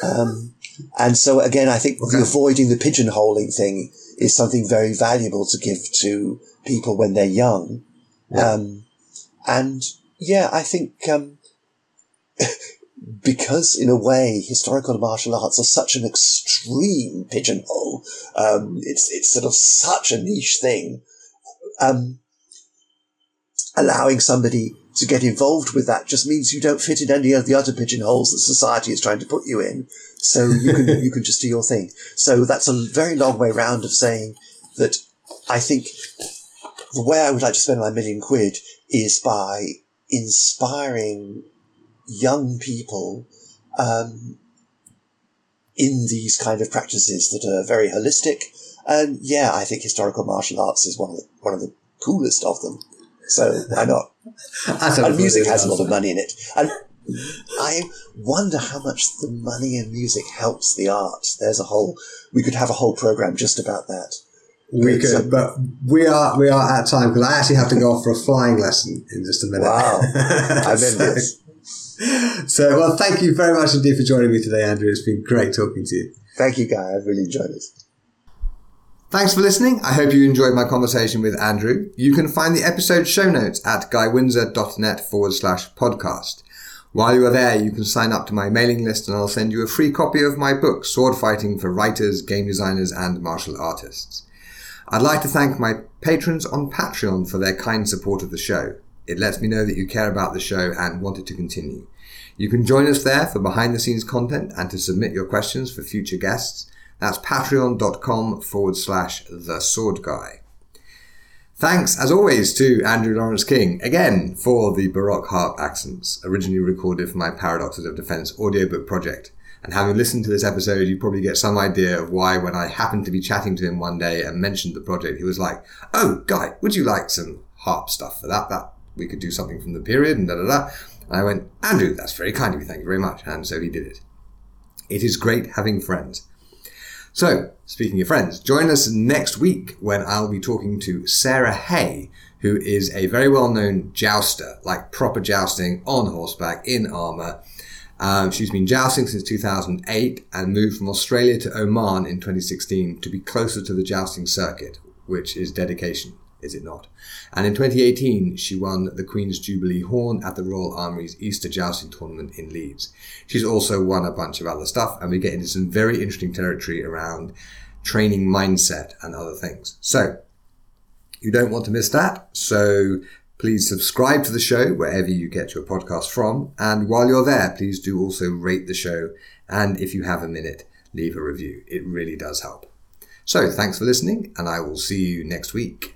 [SPEAKER 2] Um, and so again, I think okay. the avoiding the pigeonholing thing is something very valuable to give to people when they're young. Yeah. Um, and yeah, I think, um, because in a way, historical martial arts are such an extreme pigeonhole. Um, it's, it's sort of such a niche thing. Um, allowing somebody to get involved with that just means you don't fit in any of the other pigeonholes that society is trying to put you in. So you can, you can just do your thing. So that's a very long way round of saying that I think the way I would like to spend my million quid is by inspiring young people um, in these kind of practices that are very holistic. And yeah, I think historical martial arts is one of the, one of the coolest of them. So why not? and music has a lot of money in it. And I wonder how much the money in music helps the art. There's a whole, we could have a whole program just about that.
[SPEAKER 1] We could, but we are we are at time because I actually have to go off for a flying lesson in just a minute.
[SPEAKER 2] Wow, I'm so, this.
[SPEAKER 1] So, well, thank you very much indeed for joining me today, Andrew. It's been great talking to you.
[SPEAKER 2] Thank you, Guy. I've really enjoyed it.
[SPEAKER 1] Thanks for listening. I hope you enjoyed my conversation with Andrew. You can find the episode show notes at guywindsor.net forward slash podcast. While you are there, you can sign up to my mailing list and I'll send you a free copy of my book, Sword Fighting for Writers, Game Designers, and Martial Artists. I'd like to thank my patrons on Patreon for their kind support of the show. It lets me know that you care about the show and want it to continue. You can join us there for behind the scenes content and to submit your questions for future guests. That's patreon.com forward slash the sword guy. Thanks, as always, to Andrew Lawrence King, again, for the Baroque harp accents, originally recorded for my Paradoxes of Defense audiobook project. And having listened to this episode, you probably get some idea of why, when I happened to be chatting to him one day and mentioned the project, he was like, "Oh, Guy, would you like some harp stuff for that? That we could do something from the period and da da da." And I went, "Andrew, that's very kind of you. Thank you very much." And so he did it. It is great having friends. So, speaking of friends, join us next week when I'll be talking to Sarah Hay, who is a very well known jouster, like proper jousting on horseback in armor um, she's been jousting since 2008 and moved from Australia to Oman in 2016 to be closer to the jousting circuit, which is dedication, is it not? And in 2018, she won the Queen's Jubilee Horn at the Royal Armoury's Easter Jousting Tournament in Leeds. She's also won a bunch of other stuff, and we get into some very interesting territory around training mindset and other things. So, you don't want to miss that. So Please subscribe to the show wherever you get your podcast from. And while you're there, please do also rate the show. And if you have a minute, leave a review. It really does help. So thanks for listening, and I will see you next week.